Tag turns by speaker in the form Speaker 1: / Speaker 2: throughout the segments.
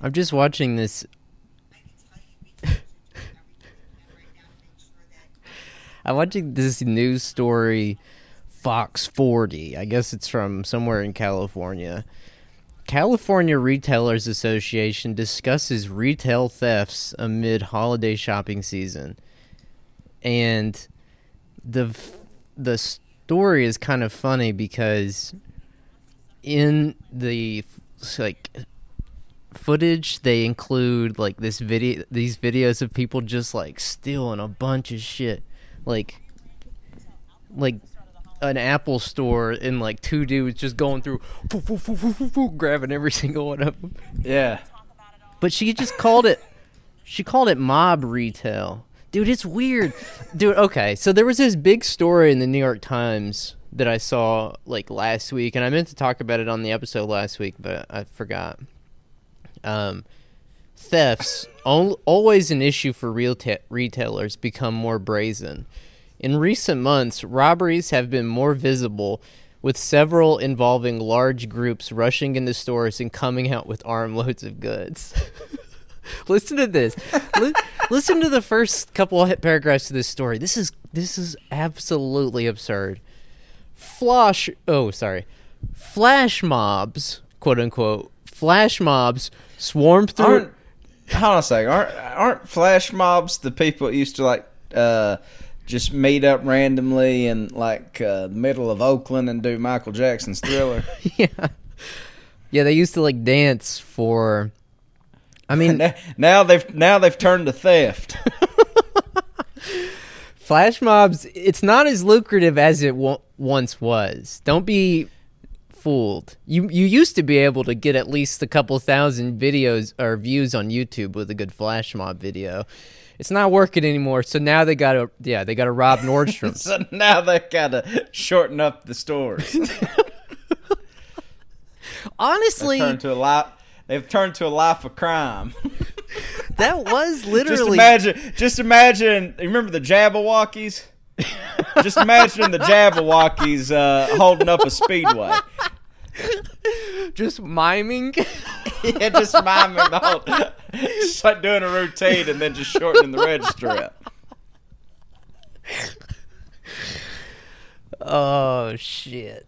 Speaker 1: I'm just watching this. I'm watching this news story, Fox 40. I guess it's from somewhere in California. California Retailers Association discusses retail thefts amid holiday shopping season. And the the story is kind of funny because in the like footage they include like this video these videos of people just like stealing a bunch of shit. Like like an apple store and like two dudes just going through foo, foo, foo, foo, foo, foo, grabbing every single one of them.
Speaker 2: Yeah.
Speaker 1: but she just called it she called it mob retail. Dude it's weird. Dude okay so there was this big story in the new york times that i saw like last week and i meant to talk about it on the episode last week but i forgot um thefts al- always an issue for retailers become more brazen. In recent months robberies have been more visible with several involving large groups rushing into stores and coming out with armloads of goods. Listen to this. Li- listen to the first couple of paragraphs of this story. This is this is absolutely absurd. Flash oh sorry. Flash mobs quote unquote flash mobs swarm through
Speaker 2: Aren't hold on a second. Aren't aren't flash mobs the people that used to like uh just meet up randomly in like uh, the middle of Oakland and do Michael Jackson's Thriller?
Speaker 1: yeah yeah they used to like dance for i mean
Speaker 2: Now- now they've now they've turned to theft.
Speaker 1: flash mobs it's not as lucrative as it wa- once was don't be fooled you you used to be able to get at least a couple thousand videos or views on youtube with a good flash mob video it's not working anymore so now they gotta yeah they gotta rob nordstrom's
Speaker 2: so now they gotta shorten up the stores.
Speaker 1: honestly
Speaker 2: Turn to a life. They've turned to a life of crime.
Speaker 1: that was literally.
Speaker 2: just imagine. Just imagine. You remember the Jabbawockeez? just imagine the Jabbawockeez uh, holding up a speedway.
Speaker 1: just miming
Speaker 2: yeah, just miming the whole, just like doing a routine and then just shortening the register up.
Speaker 1: oh shit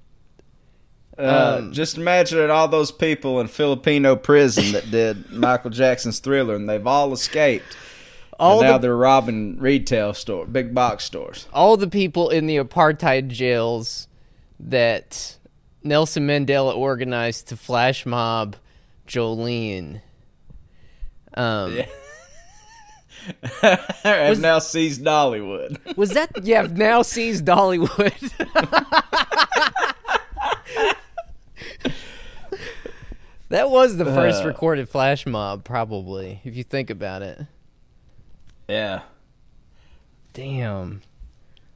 Speaker 2: Uh,
Speaker 1: Um,
Speaker 2: just imagine all those people in Filipino prison that did Michael Jackson's Thriller, and they've all escaped.
Speaker 1: all
Speaker 2: and now
Speaker 1: the
Speaker 2: they're robbing retail store, big box stores.
Speaker 1: all the people in the apartheid jails that Nelson Mandela organized to flash mob Jolene. Um,
Speaker 2: Yeah. have now seized Dollywood.
Speaker 1: Was that yeah? Now sees Dollywood. that was the first
Speaker 2: Uh.
Speaker 1: recorded flash mob, probably, if you think about it.
Speaker 2: yeah,
Speaker 1: Damn,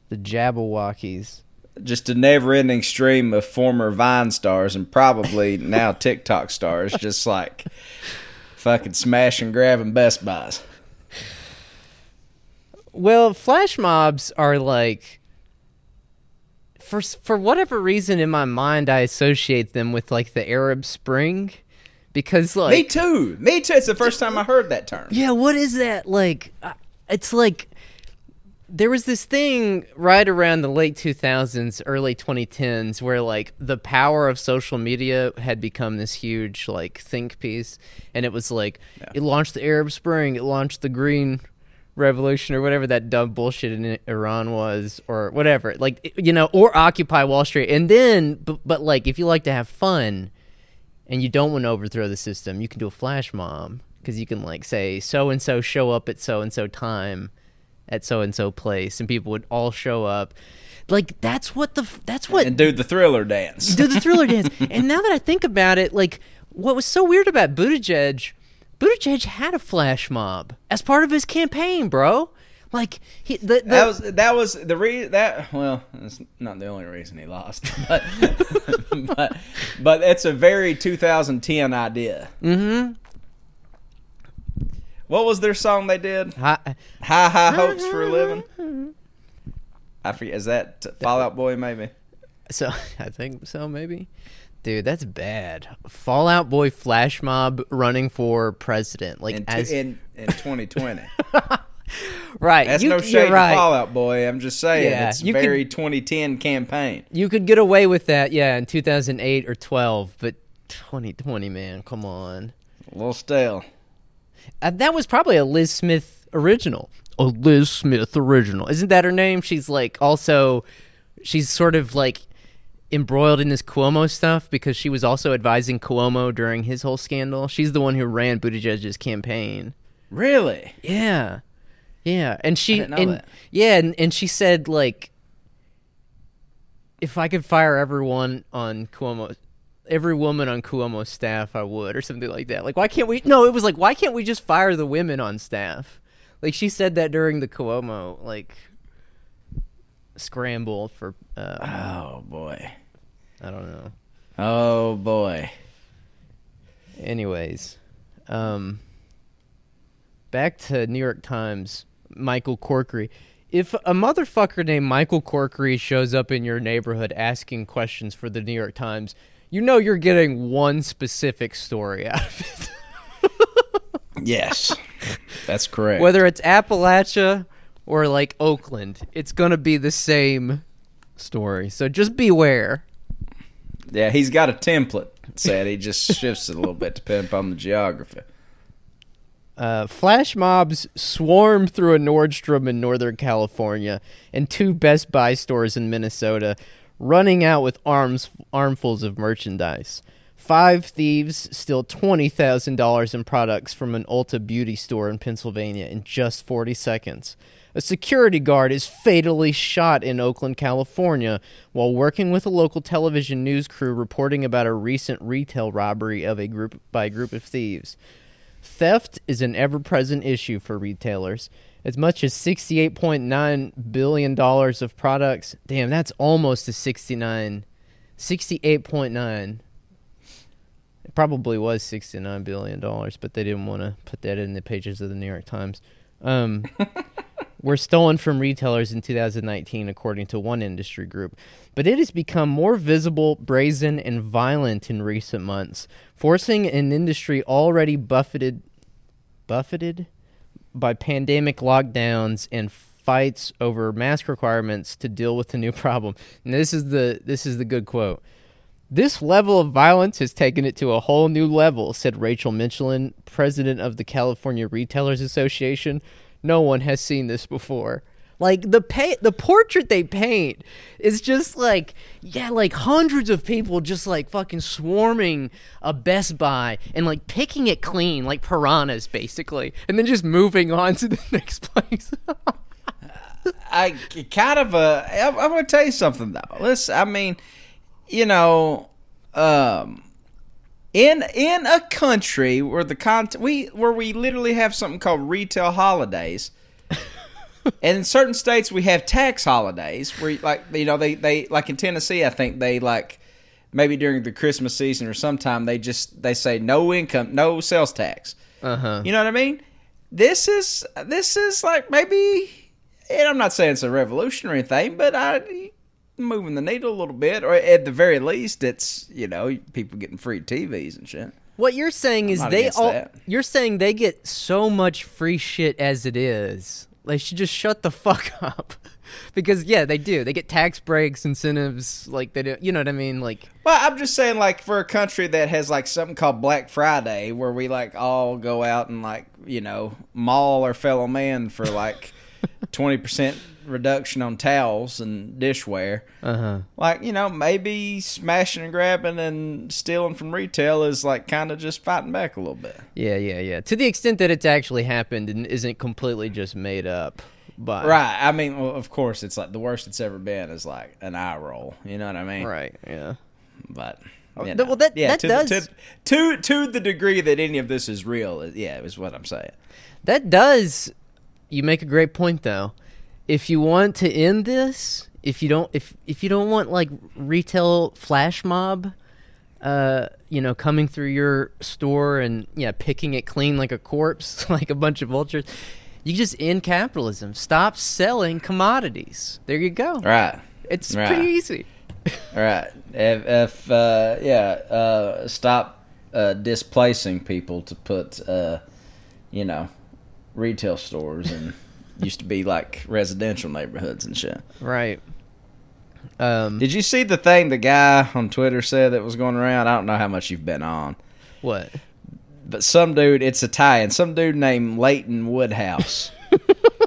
Speaker 1: the Jabbawockeez.
Speaker 2: Just a never-ending stream of former Vine stars and probably now TikTok stars, just like fucking smashing, grabbing Best Buys.
Speaker 1: Well, flash mobs are like for for whatever reason in my mind I associate them with like the Arab Spring because like
Speaker 2: Me too. Me too. It's the first time I heard that term.
Speaker 1: Yeah, what is that like? Uh, it's like there was this thing right around the late 2000s, early 2010s where like the power of social media had become this huge like think piece and it was like it launched the Arab Spring, it launched the Green Revolution or whatever that dumb bullshit in Iran was or whatever. Like you know, or Occupy Wall Street. And then but, but like if you like to have fun, and you don't want to overthrow the system, you can do a flash mob because you can like say so and so show up at so and so time at so and so place, and people would all show up. Like that's what the that's what
Speaker 2: And do the thriller dance.
Speaker 1: do the thriller dance. And now that I think about it, like what was so weird about Buttigieg, Buttigieg had a flash mob as part of his campaign, bro. Like he the, the
Speaker 2: That was that was the re that well, it's not the only reason he lost, but but but it's a very 2010 idea.
Speaker 1: Mhm.
Speaker 2: What was their song they did?
Speaker 1: Hi- uh,
Speaker 2: High High Hopes for a Living. I forget. Is that Fallout Boy? Maybe.
Speaker 1: so I think so maybe. Dude, that's bad. Fallout Boy flash mob running for president. Like
Speaker 2: in,
Speaker 1: as
Speaker 2: in in 2020.
Speaker 1: right.
Speaker 2: That's
Speaker 1: you,
Speaker 2: no shade to. Fallout Boy. I'm just saying
Speaker 1: Yeah,
Speaker 2: it's
Speaker 1: could-
Speaker 2: very 2010 campaign.
Speaker 1: You could get away with that, yeah, in 2008 or 12, but 2020, man, come on.
Speaker 2: A little stale.
Speaker 1: Uh, that was probably a Lis Smith original. A Lis Smith original. Isn't that her name? She's like also she's sort of like embroiled in this Cuomo stuff because she was also advising Cuomo during his whole scandal. She's the one who ran Buttigieg's campaign.
Speaker 2: Really?
Speaker 1: Yeah. Yeah. And she and
Speaker 2: that.
Speaker 1: yeah, and, and she said like if I could fire everyone on Cuomo every woman on Cuomo's staff I would or something like that. Like why can't we No, it was like why can't we just fire the women on staff? Like she said that during the Cuomo like scramble for uh
Speaker 2: Oh boy.
Speaker 1: I don't know.
Speaker 2: Oh boy.
Speaker 1: Anyways, um, back to New York Times, Michael Corkery. If a motherfucker named Michael Corkery shows up in your neighborhood asking questions for the New York Times, you know you're getting one specific story out of it.
Speaker 2: Yes. That's correct.
Speaker 1: Whether it's Appalachia or like Oakland, it's gonna be the same story. So just beware.
Speaker 2: yeah, he's got a template. Said he just shifts it a little bit depending upon the geography.
Speaker 1: Uh, flash mobs swarm through a Nordstrom in Northern California and two Best Buy stores in Minnesota, running out with arms armfuls of merchandise. Five thieves steal twenty thousand dollars in products from an Ulta beauty store in Pennsylvania in just forty seconds. A security guard is fatally shot in Oakland, California, while working with a local television news crew reporting about a recent retail robbery of a group by a group of thieves. Theft is an ever present issue for retailers. As much as $68.9 billion of products. Damn, that's almost a 69. 68.9. It probably was $69 billion, but they didn't want to put that in the pages of the New York Times. Um, were stolen from retailers in 2019, according to one industry group. But it has become more visible, brazen, and violent in recent months, forcing an industry already buffeted, buffeted by pandemic lockdowns and fights over mask requirements to deal with the new problem. And this is the this is the good quote. This level of violence has taken it to a whole new level, said Rachel Michelin, president of the California Retailers Association. No one has seen this before. Like the pay, the portrait they paint is just like yeah, like hundreds of people just like fucking swarming a Best Buy and like picking it clean like piranhas basically, and then just moving on to the next place.
Speaker 2: I kind of I- I'm going to tell you something though. Listen, I mean, you know, um, in in a country where the con we where we literally have something called retail holidays. And in certain states we have tax holidays where like you know they they like in Tennessee I think they like maybe during the Christmas season or sometime they just they say no income no sales tax.
Speaker 1: uh huh.
Speaker 2: You know what I mean? This is this is like maybe, and I'm not saying it's a revolutionary thing, but I moving the needle a little bit, or at the very least, it's you know people getting free TVs and shit.
Speaker 1: What you're saying is they all
Speaker 2: that.
Speaker 1: you're saying they get so much free shit as it is. They should just shut the fuck up. because yeah, they do. They get tax breaks, incentives, like they do. You know what I mean? Like
Speaker 2: Well, I'm just saying, like for a country that has like something called Black Friday, where we like all go out and like you know maul our fellow man for like twenty percent reduction on towels and dishware.
Speaker 1: uh-huh.
Speaker 2: like you know maybe smashing and grabbing and stealing from retail is like kind of just fighting back a little bit
Speaker 1: Yeah, yeah, yeah. To the extent that it's actually happened and isn't completely just made up. But
Speaker 2: right i mean well, of course it's like the worst it's ever been is like an eye roll you know what i mean
Speaker 1: Right, yeah.
Speaker 2: but
Speaker 1: Oh,
Speaker 2: you know.
Speaker 1: well, that-
Speaker 2: yeah,
Speaker 1: that
Speaker 2: to,
Speaker 1: does-
Speaker 2: the, to, to to the degree that any of this is real yeah is what i'm saying
Speaker 1: That does you make a great point though. If you want to end this, if you don't if if you don't want like retail flash mob uh you know coming through your store and yeah picking it clean like a corpse like a bunch of vultures you just end capitalism stop selling commodities there you go
Speaker 2: right
Speaker 1: it's
Speaker 2: Right.
Speaker 1: pretty easy
Speaker 2: All right. If, if uh, yeah, uh, stop uh, displacing people to put, uh, you know, retail stores and used to be like residential neighborhoods and shit.
Speaker 1: Right. Um,
Speaker 2: Did you see the thing the guy on Twitter said that was going around? I don't know how much you've been on,
Speaker 1: what?
Speaker 2: but some dude, it's Italian, some dude named Leighton Woodhouse,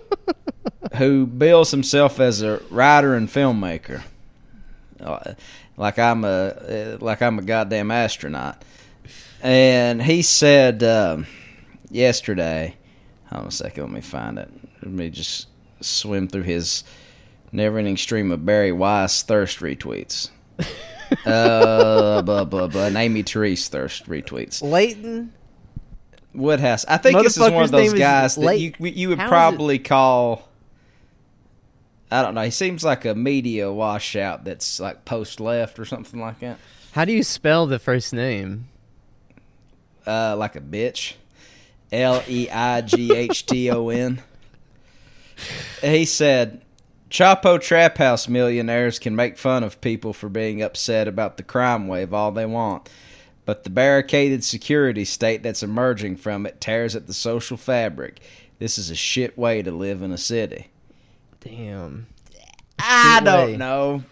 Speaker 2: who bills himself as a writer and filmmaker. Uh, like I'm a uh, like I'm a goddamn astronaut. And he said um, yesterday, hold on a second, let me find it. Let me just swim through his never-ending stream of Bari Weiss thirst retweets. uh, blah blah blah. And Aimee Terese thirst retweets.
Speaker 1: Leighton?
Speaker 2: Woodhouse. I think this is one of those guys that you you would
Speaker 1: How is it-
Speaker 2: probably call. I don't know. He seems like a media washout that's like post left or something like that.
Speaker 1: How do you spell the first name?
Speaker 2: Uh, like a bitch. L E I G H T O N. He said, Chapo Trap House millionaires can make fun of people for being upset about the crime wave all they want. But the barricaded security state that's emerging from it tears at the social fabric. This is a shit way to live in a city.
Speaker 1: Damn.
Speaker 2: I
Speaker 1: Shit
Speaker 2: don't know.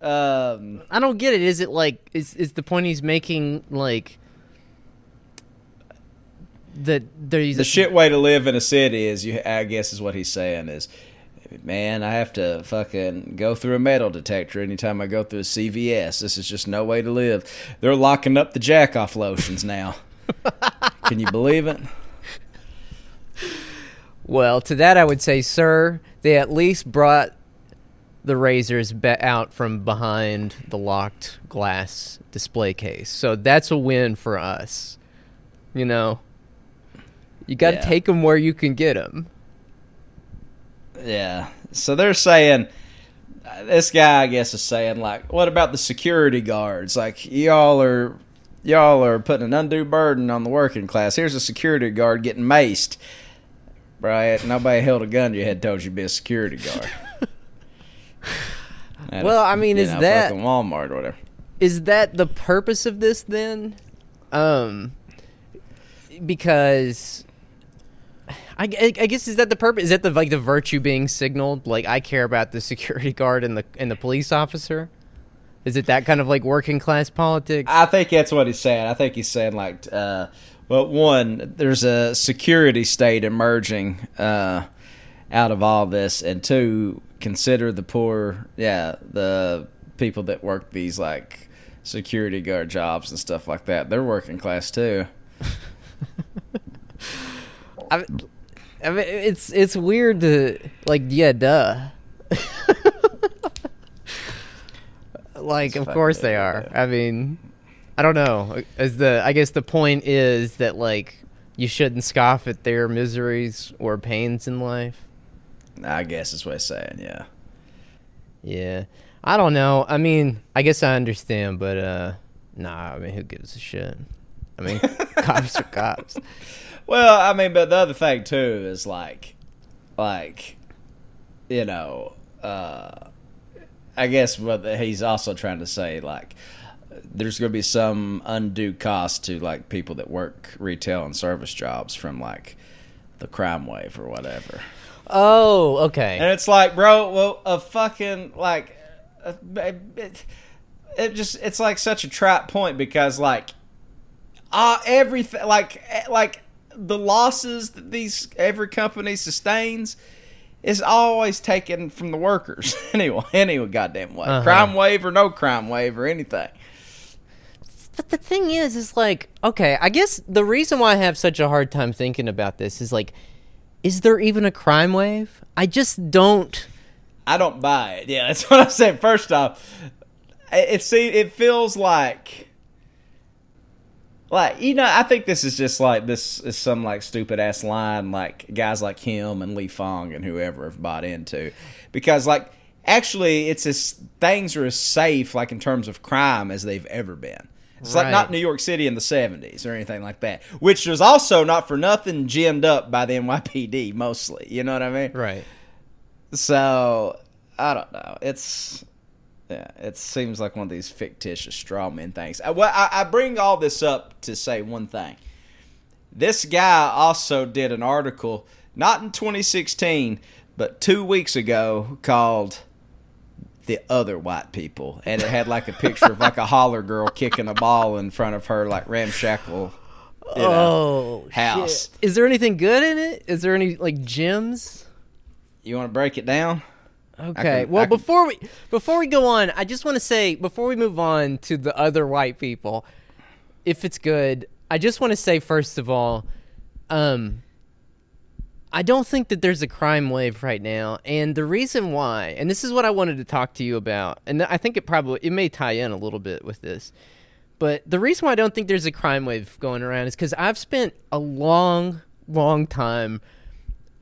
Speaker 2: um,
Speaker 1: I don't get it. Is it like is is the point he's making like that there's
Speaker 2: the shit way to live in a city is you I guess is what he's saying is man, I have to fucking go through a metal detector anytime I go through a CVS. This is just no way to live. They're locking up the jack off lotions now. Can you believe it?
Speaker 1: Well, to that I would say, sir, they at least brought the razors be- out from behind the locked glass display case. So that's a win for us. You know, you got to
Speaker 2: Yeah.
Speaker 1: take them where you can get them.
Speaker 2: Yeah. So they're saying uh, this guy I guess is saying like what about the security guards? Like y'all are y'all are putting an undue burden on the working class. Here's a security guard getting maced. Right? Nobody held a gun to your head told you to be a security guard. At
Speaker 1: Well, I mean, is
Speaker 2: know,
Speaker 1: that-
Speaker 2: Walmart or whatever?
Speaker 1: Is that the purpose of this then? Um, because I, I, I guess is that the purpose? Is that the like the virtue being signaled? Like I care about the security guard and the and the police officer. Is it that kind of like working class politics?
Speaker 2: I think that's what he's saying. I think he's saying like, uh, well, one, there's a security state emerging uh, out of all this, and two, consider the poor, yeah, the people that work these like security guard jobs and stuff like that. They're working class too.
Speaker 1: I, I mean, it's it's weird to like yeah, duh. like,
Speaker 2: It's
Speaker 1: of course they are.
Speaker 2: yeah.
Speaker 1: I mean, I don't know. As the I guess the point is that like you shouldn't scoff at their miseries or pains in life.
Speaker 2: I guess is what he's saying. Yeah.
Speaker 1: Yeah, I don't know. I mean, I guess I understand, but uh, nah. I mean, who gives a shit? I mean, cops are cops.
Speaker 2: Well, I mean, but the other thing too is like, like, you know, uh, I guess what he's also trying to say, like, there's going to be some undue cost to like people that work retail and service jobs from like the crime wave or whatever.
Speaker 1: Oh, okay.
Speaker 2: And it's like, bro, well, a fucking like, a, it, it just it's like such a trap point because like, uh everything like eh, like the losses that these every company sustains is always taken from the workers anyway. Anyway, goddamn way,
Speaker 1: Uh-huh.
Speaker 2: crime wave or no crime wave or anything.
Speaker 1: But the thing is, is like, okay, I guess the reason why I have such a hard time thinking about this is like, is there even a crime wave? I just don't.
Speaker 2: I don't buy it. Yeah, that's what I said. First off, it it see it feels like like you know I think this is just like this is some like stupid ass line like guys like him and Lee Fang and whoever have bought into because like actually it's as things are as safe like in terms of crime as they've ever been. It's like not New York City in the 70s or anything like that, which was also not for nothing ginned up by the NYPD mostly. You know what I mean?
Speaker 1: Right.
Speaker 2: So, I don't know. It's yeah, it seems like one of these fictitious straw man things. I, well, I, I bring all this up to say one thing. This guy also did an article, not in 2016, but two weeks ago, called "The Other White People," and it had like a picture of like a holler girl kicking a ball in front of her, like ramshackle. You know,
Speaker 1: oh,
Speaker 2: house.
Speaker 1: shit. Is there anything good in it? Is there any like gems?
Speaker 2: You want to break it down?
Speaker 1: Okay.
Speaker 2: can-
Speaker 1: well,
Speaker 2: can-
Speaker 1: before we before we go on, I just want to say before we move on to the other white people, if it's good, I just want to say first of all, um, I don't think that there's a crime wave right now, and the reason why, and this is what I wanted to talk to you about, and I think it probably it may tie in a little bit with this. But the reason why I don't think there's a crime wave going around is because I've spent a long, long time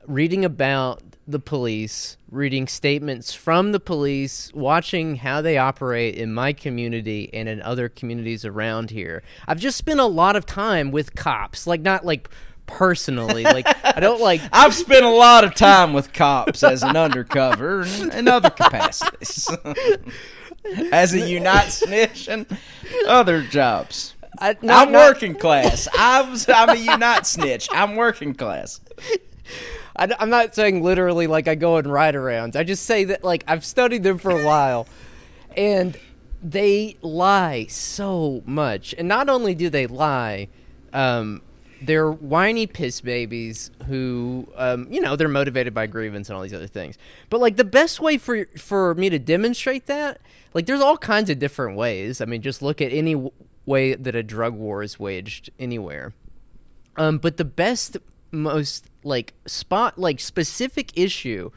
Speaker 1: reading about the police, reading statements from the police, watching how they operate in my community and in other communities around here. I've just spent a lot of time with cops, like not like personally, like I don't like
Speaker 2: I've spent a lot of time with cops as an undercover and in other capacities. as a unite snitch and other jobs.
Speaker 1: I, not-
Speaker 2: working class. I was, I'm a unite snitch. I'm working class.
Speaker 1: I, am not saying literally like I go and ride arounds. I just say that like I've studied them for a while, and they lie so much. And not only do they lie, um, they're whiny piss babies who, um, you know, they're motivated by grievance and all these other things. But like the best way for for me to demonstrate that, like there's all kinds of different ways. I mean, just look at any w- way that a drug war is waged anywhere. Um, but the best, most like spot, like specific issue,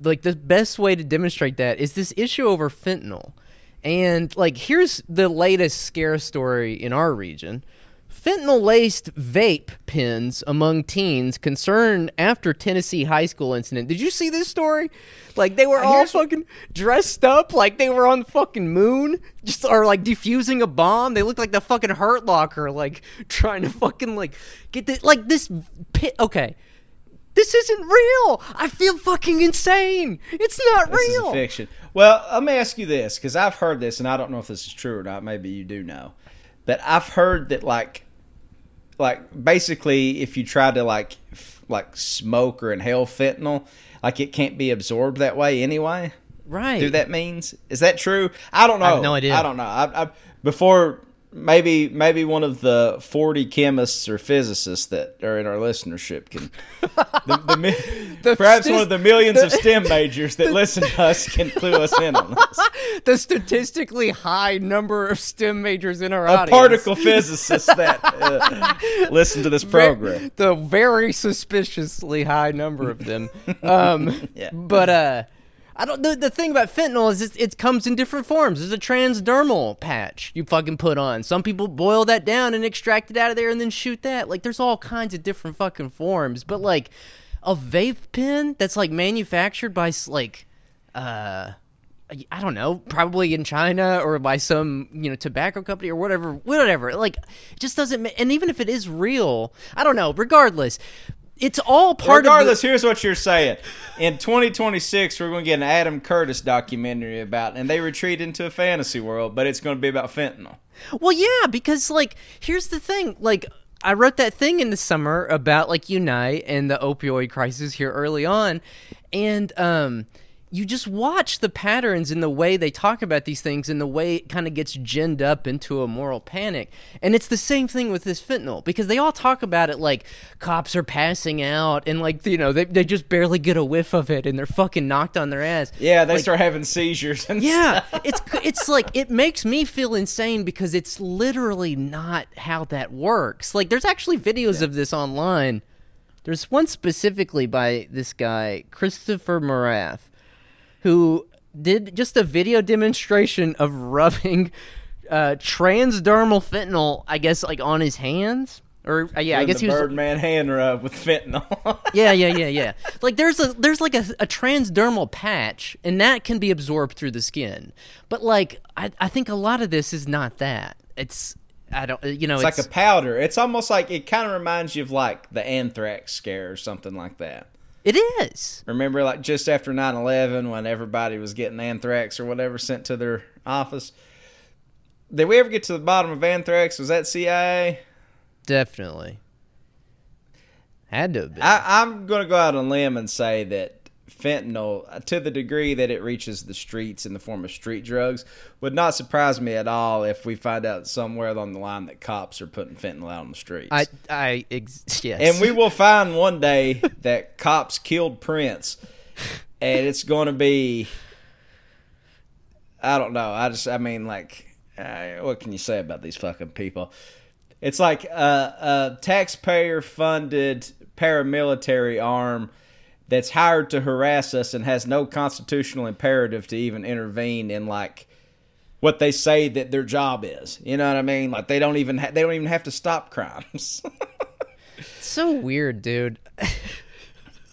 Speaker 1: like the best way to demonstrate that is this issue over fentanyl. And like, here's the latest scare story in our region. Fentanyl laced vape pens among teens concerned after Tennessee high school incident. Did you see this story? Like they were uh,
Speaker 2: all
Speaker 1: fucking dressed up like they were on the fucking moon, just or like defusing a bomb. They looked like the fucking Hurt Locker, like trying to fucking like get the like this pit. Okay, this isn't real. I feel fucking insane. It's not
Speaker 2: This
Speaker 1: real.
Speaker 2: is fiction. Well, let me ask you this because I've heard this, and I don't know if this is true or not. Maybe you do know, but I've heard that like, like basically, if you try to like, f- like smoke or inhale fentanyl, like it can't be absorbed that way anyway.
Speaker 1: right.
Speaker 2: Do that means is that true? I don't know.
Speaker 1: I have no idea.
Speaker 2: I don't know. I, I, before maybe maybe one of the forty chemists or physicists that are in our listenership can. The, the,
Speaker 1: The
Speaker 2: perhaps one of the millions of STEM majors that listen to us can clue us in on this.
Speaker 1: the statistically high number of STEM majors in our
Speaker 2: A
Speaker 1: audience.
Speaker 2: particle physicist that uh, listen to this program.
Speaker 1: the very suspiciously high number of them. Um,
Speaker 2: Yeah.
Speaker 1: But uh, I don't. The, the thing about fentanyl is it, it comes in different forms. There's a transdermal patch you fucking put on. Some people boil that down and extract it out of there and then shoot that. Like there's all kinds of different fucking forms. But like a vape pen that's like manufactured by like uh. I don't know, probably in China or by some, you know, tobacco company or whatever, whatever. Like, it just doesn't. And even if it is real, I don't know. Regardless, it's all part
Speaker 2: Regardless,
Speaker 1: of. The,
Speaker 2: here's what you're saying. In 2026, we're going to get an Adam Curtis documentary about, and they retreat into a fantasy world, but it's going to be about fentanyl.
Speaker 1: well, yeah, because like, here's the thing. Like, I wrote that thing in the summer about like Unite and the opioid crisis here early on, and um. You just watch the patterns in the way they talk about these things and the way it kind of gets ginned up into a moral panic. And it's the same thing with this fentanyl because they all talk about it like cops are passing out and like, you know, they, they just barely get a whiff of it and they're fucking knocked on their ass.
Speaker 2: Yeah, they start having seizures. And
Speaker 1: Yeah, it's it's like it makes me feel insane because it's literally not how that works. Like there's actually videos of this online. There's one specifically by this guy, Christopher Moraff, who did just a video demonstration of rubbing uh, transdermal fentanyl, I guess like on his hands. Or uh, yeah, I guess
Speaker 2: the
Speaker 1: he was
Speaker 2: Birdman hand rub with fentanyl.
Speaker 1: yeah, yeah, yeah, yeah. Like there's a there's like a, a transdermal patch, and that can be absorbed through the skin. But like I I think a lot of this is not that. It's I don't you know
Speaker 2: It's like a powder. It's almost like it kind of reminds you of like the anthrax scare or something like that.
Speaker 1: It is.
Speaker 2: Remember, like just after 9 11, when everybody was getting anthrax or whatever sent to their office? Did we ever get to the bottom of anthrax? Was that CIA?
Speaker 1: Definitely. Had to have been.
Speaker 2: I, I'm going to go out on a limb and say that fentanyl, to the degree that it reaches the streets in the form of street drugs, would not surprise me at all if we find out somewhere along the line that cops are putting fentanyl out on the streets.
Speaker 1: I, I, ex- yes.
Speaker 2: and we will find one day that cops killed Prince, and it's going to be. I don't know. I just, I mean, like, uh, what can you say about these fucking people? It's like a, a taxpayer funded paramilitary arm that's hired to harass us and has no constitutional imperative to even intervene in like what they say that their job is. You know what I mean? Like they don't even ha- they don't even have to stop crimes.
Speaker 1: so weird, dude.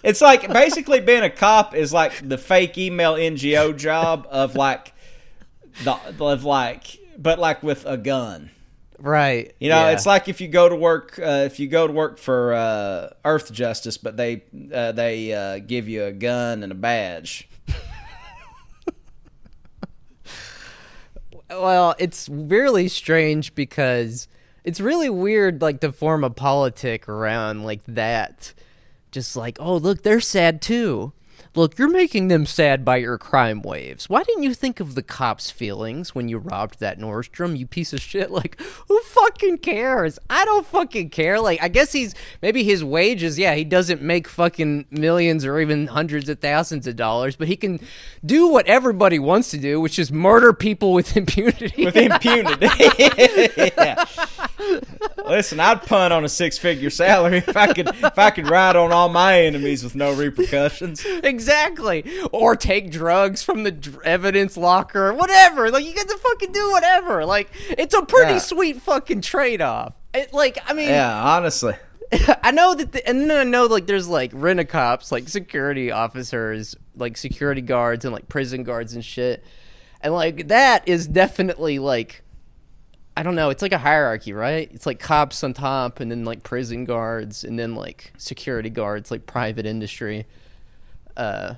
Speaker 2: it's like basically being a cop is like the fake email NGO job of like the of like but like with a gun.
Speaker 1: Right.
Speaker 2: You know,
Speaker 1: yeah.
Speaker 2: it's like if you go to work, uh, if you go to work for uh, Earth Justice, but they uh, they uh, give you a gun and a badge.
Speaker 1: well, it's really strange because it's really weird, like to form a politic around like that. Just like, oh, look, they're sad too. Look, you're making them sad by your crime waves. Why didn't you think of the cops' feelings when you robbed that Nordstrom, you piece of shit? Like, who fucking cares? I don't fucking care. Like, I guess he's maybe his wages, yeah, he doesn't make fucking millions or even hundreds of thousands of dollars, but he can do what everybody wants to do, which is murder people with impunity.
Speaker 2: With impunity. yeah. Listen, I'd punt on a six figure salary if I could if I could ride on all my enemies with no repercussions.
Speaker 1: Exactly. Or take drugs from the dr- evidence locker, whatever. Like you get to fucking do whatever. Like it's a pretty
Speaker 2: Yeah.
Speaker 1: sweet fucking trade off. Like I mean,
Speaker 2: Yeah, honestly.
Speaker 1: I know that, the, and then I know like there's like rent a cops, like security officers, like security guards and like prison guards and shit, and like that is definitely like. I don't know. It's like a hierarchy, right? It's like cops on top, and then like prison guards, and then like security guards, like private industry, uh,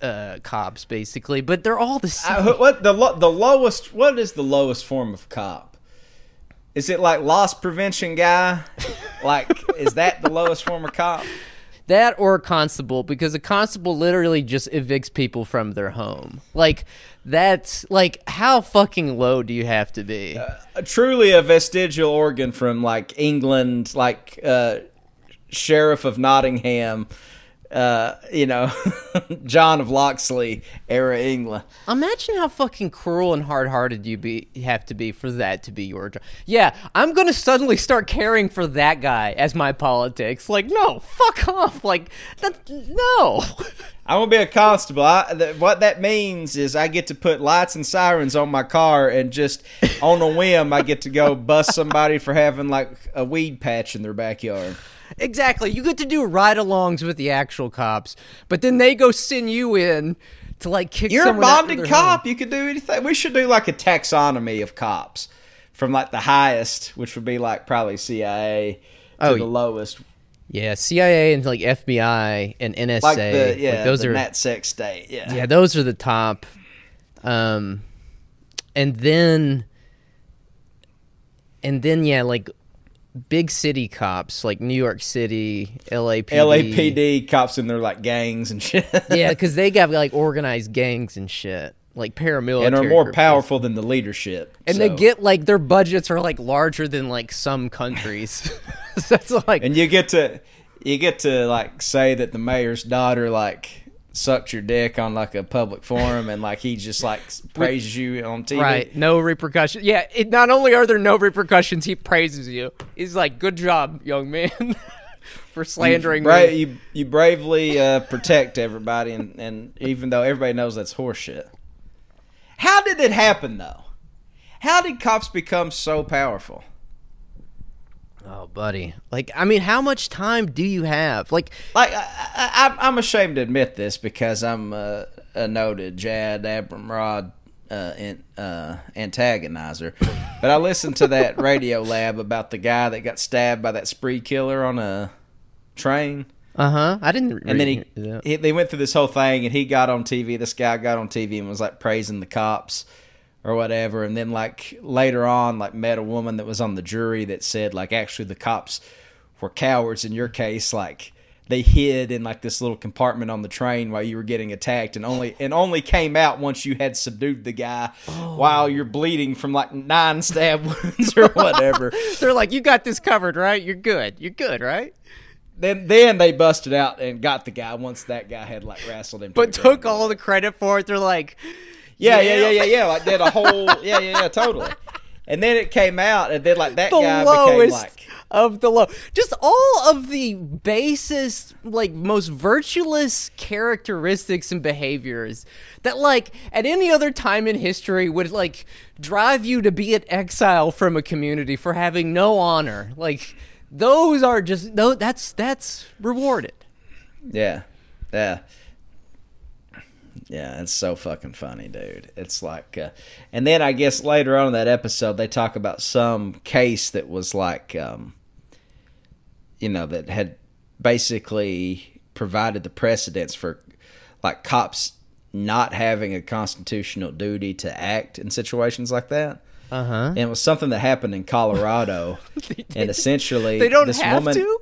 Speaker 1: uh, cops, basically. But they're all the same.
Speaker 2: I, what the lo- the lowest? What is the lowest form of cop? Is it like loss prevention guy? Like, is that the lowest form of cop?
Speaker 1: That or a constable, because a constable literally just evicts people from their home. Like, that's like, how fucking low do you have to be?
Speaker 2: Uh, truly a vestigial organ from like England, like uh, sheriff of Nottingham. Uh, you know, John of Locksley era England.
Speaker 1: Imagine how fucking cruel and hard hearted you be have to be for that to be your job. Yeah, I'm gonna suddenly start caring for that guy as my politics. Like, no, fuck off. Like, that, no.
Speaker 2: I'm gonna be a constable. I, th- what that means is I get to put lights and sirens on my car, and just on a whim, I get to go bust somebody for having like a weed patch in their backyard.
Speaker 1: Exactly. You get to do ride-alongs with the actual cops, but then they go send you in to like kick.
Speaker 2: You're a bonded cop.
Speaker 1: home.
Speaker 2: You can do anything. We should do like a taxonomy of cops, from like the highest, which would be like probably CIA, to
Speaker 1: Oh,
Speaker 2: the lowest,
Speaker 1: Yeah, CIA and like FBI and NSA.
Speaker 2: like the yeah,
Speaker 1: like, those
Speaker 2: the
Speaker 1: are
Speaker 2: NatSec state. Yeah,
Speaker 1: yeah, those are the top. Um, and then, and then yeah, like big city cops like New York City, LAPD.
Speaker 2: LAPD cops in their like gangs and shit.
Speaker 1: yeah, because they got like organized gangs and shit, like paramilitary,
Speaker 2: and are more
Speaker 1: groups.
Speaker 2: powerful than the leadership.
Speaker 1: And they get like their budgets are like larger than like some countries. That's like
Speaker 2: and you get to you get to like say that the mayor's daughter like sucked your dick on like a public forum and like he just like praises you on TV.
Speaker 1: Right. No repercussions. Yeah. It, not only are there no repercussions, he praises you. He's like, "Good job, young man, for slandering
Speaker 2: you, bra-
Speaker 1: me."
Speaker 2: you, you bravely uh, protect everybody, and, and even though everybody knows that's horseshit. How did it happen, though? How did cops become so powerful?
Speaker 1: Oh, buddy. Like, I mean, how much time do you have? Like,
Speaker 2: Like, I, I, I'm ashamed to admit this because I'm uh, a noted Jad Abumrad uh, in, uh, antagonizer, but I listened to that Radio Lab about the guy that got stabbed by that spree killer on a train.
Speaker 1: Uh huh. I didn't.
Speaker 2: And then he, he they went through this whole thing, and he got on TV. This guy got on TV and was like praising the cops or whatever. And then like later on, like met a woman that was on the jury that said like actually the cops were cowards in your case, like they hid in like this little compartment on the train while you were getting attacked and only and only came out once you had subdued the guy oh. while you're bleeding from like nine stab wounds or whatever.
Speaker 1: They're like, "You got this covered, right? You're good. You're good, right?"
Speaker 2: then then they busted out and got the guy once that guy had like wrestled him.
Speaker 1: But
Speaker 2: ground.
Speaker 1: took all the credit for it. They're like,
Speaker 2: Yeah, yeah, yeah, yeah, yeah. Like did a whole yeah, yeah, yeah, totally. And then it came out, and then like that
Speaker 1: the
Speaker 2: guy became like
Speaker 1: of the low. Just all of the basest, like most virtuous characteristics and behaviors that, like, at any other time in history would like drive you to be in exile from a community for having no honor. Like, those are just no. That's that's rewarded.
Speaker 2: yeah, yeah, yeah. It's so fucking funny, dude. It's like, uh, and then I guess later on in that episode they talk about some case that was like, um, you know, that had basically provided the precedence for like cops not having a constitutional duty to act in situations like that.
Speaker 1: Uh huh.
Speaker 2: and it was something that happened in Colorado. and essentially,
Speaker 1: They don't
Speaker 2: this
Speaker 1: have
Speaker 2: woman,
Speaker 1: to.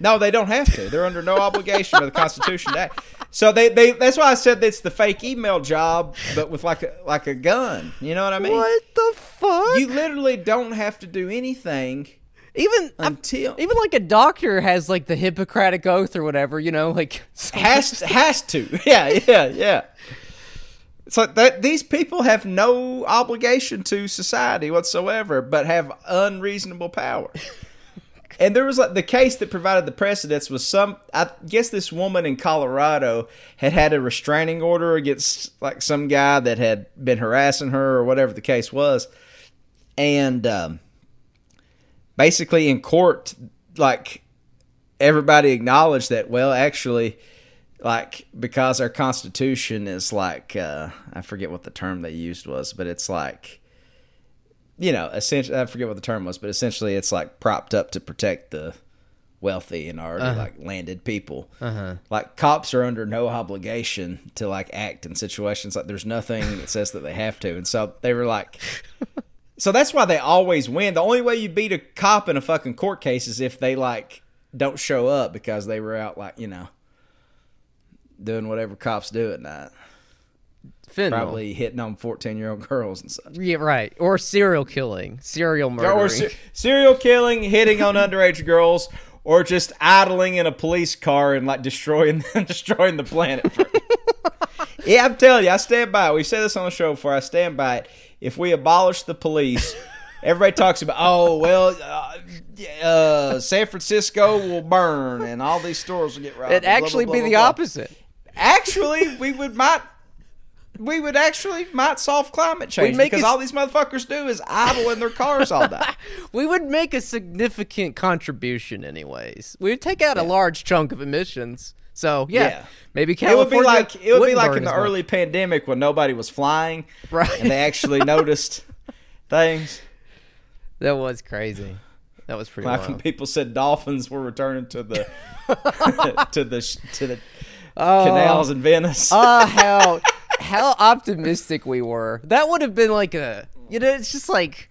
Speaker 2: No, they don't have to. They're under no obligation of the Constitution to act. So they, they that's why I said it's the fake email job, but with like a like a gun. You know what I mean?
Speaker 1: What the fuck?
Speaker 2: You literally don't have to do anything
Speaker 1: even
Speaker 2: until
Speaker 1: even like a doctor has like the Hippocratic oath or whatever. You know, like
Speaker 2: has has to. Yeah, yeah, yeah. It's like that. These people have no obligation to society whatsoever, but have unreasonable power. And there was like the case that provided the precedence was some. I guess this woman in Colorado had had a restraining order against like some guy that had been harassing her or whatever the case was, and um, basically in court, like everybody acknowledged that. Well, actually, like because our constitution is like uh I forget what the term they used was, but it's like you know, essentially I forget what the term was, but essentially it's like propped up to protect the wealthy and already like landed people.
Speaker 1: Uh-huh.
Speaker 2: Like cops are under no obligation to like act in situations like there's nothing that says that they have to. And so they were like So that's why they always win. The only way you beat a cop in a fucking court case is if they like don't show up because they were out like, you know, doing whatever cops do at night.
Speaker 1: Fentanyl.
Speaker 2: Probably hitting on 14 year old girls and such.
Speaker 1: Yeah, right. Or serial killing, serial murder.
Speaker 2: Or se- serial killing, hitting on underage girls, or just idling in a police car and like destroying destroying the planet. yeah, I'm telling you, I stand by it. We've said this on the show before. I stand by it. If we abolish the police, everybody talks about, oh well, uh, uh, San Francisco will burn and all these stores will get robbed.
Speaker 1: It'd
Speaker 2: blah, blah,
Speaker 1: actually
Speaker 2: blah,
Speaker 1: be
Speaker 2: blah,
Speaker 1: the
Speaker 2: blah.
Speaker 1: opposite.
Speaker 2: Actually, we would might. We would actually might solve climate change because
Speaker 1: it-
Speaker 2: all these motherfuckers do is idle in their cars all day.
Speaker 1: We would make a significant contribution, anyways. We would take out a large chunk of emissions. So yeah,
Speaker 2: Yeah.
Speaker 1: maybe
Speaker 2: It would
Speaker 1: California.
Speaker 2: be like it would be like in the
Speaker 1: as much.
Speaker 2: early pandemic when nobody was flying,
Speaker 1: Right.
Speaker 2: And they actually noticed things.
Speaker 1: That was crazy. That was pretty
Speaker 2: Like when people said dolphins were returning to the to the to the
Speaker 1: Oh.
Speaker 2: canals in Venice.
Speaker 1: Ah, how how optimistic we were. That would have been like a you know, it's just like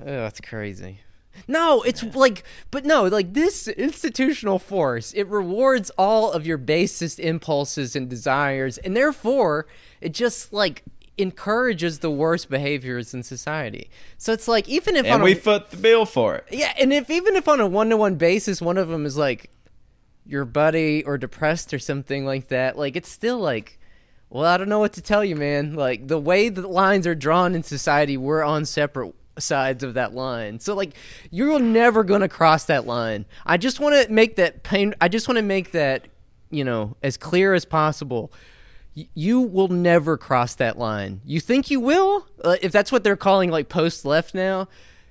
Speaker 1: Oh, that's crazy. No, it's like but no, like this institutional force, it rewards all of your basest impulses and desires, and therefore it just like encourages the worst behaviors in society. So it's like even if
Speaker 2: and
Speaker 1: on
Speaker 2: we
Speaker 1: a,
Speaker 2: foot the bill for it.
Speaker 1: yeah, and if even if on a one to one basis, one of them is like your buddy or depressed or something like that, like it's still like, well, I don't know what to tell you, man. Like the way the lines are drawn in society, we're on separate sides of that line. So like you're never going to cross that line. I just want to make that pain I just want to make that, you know, as clear as possible. Y- You will never cross that line. You think you will? Uh, if that's what they're calling like post left now,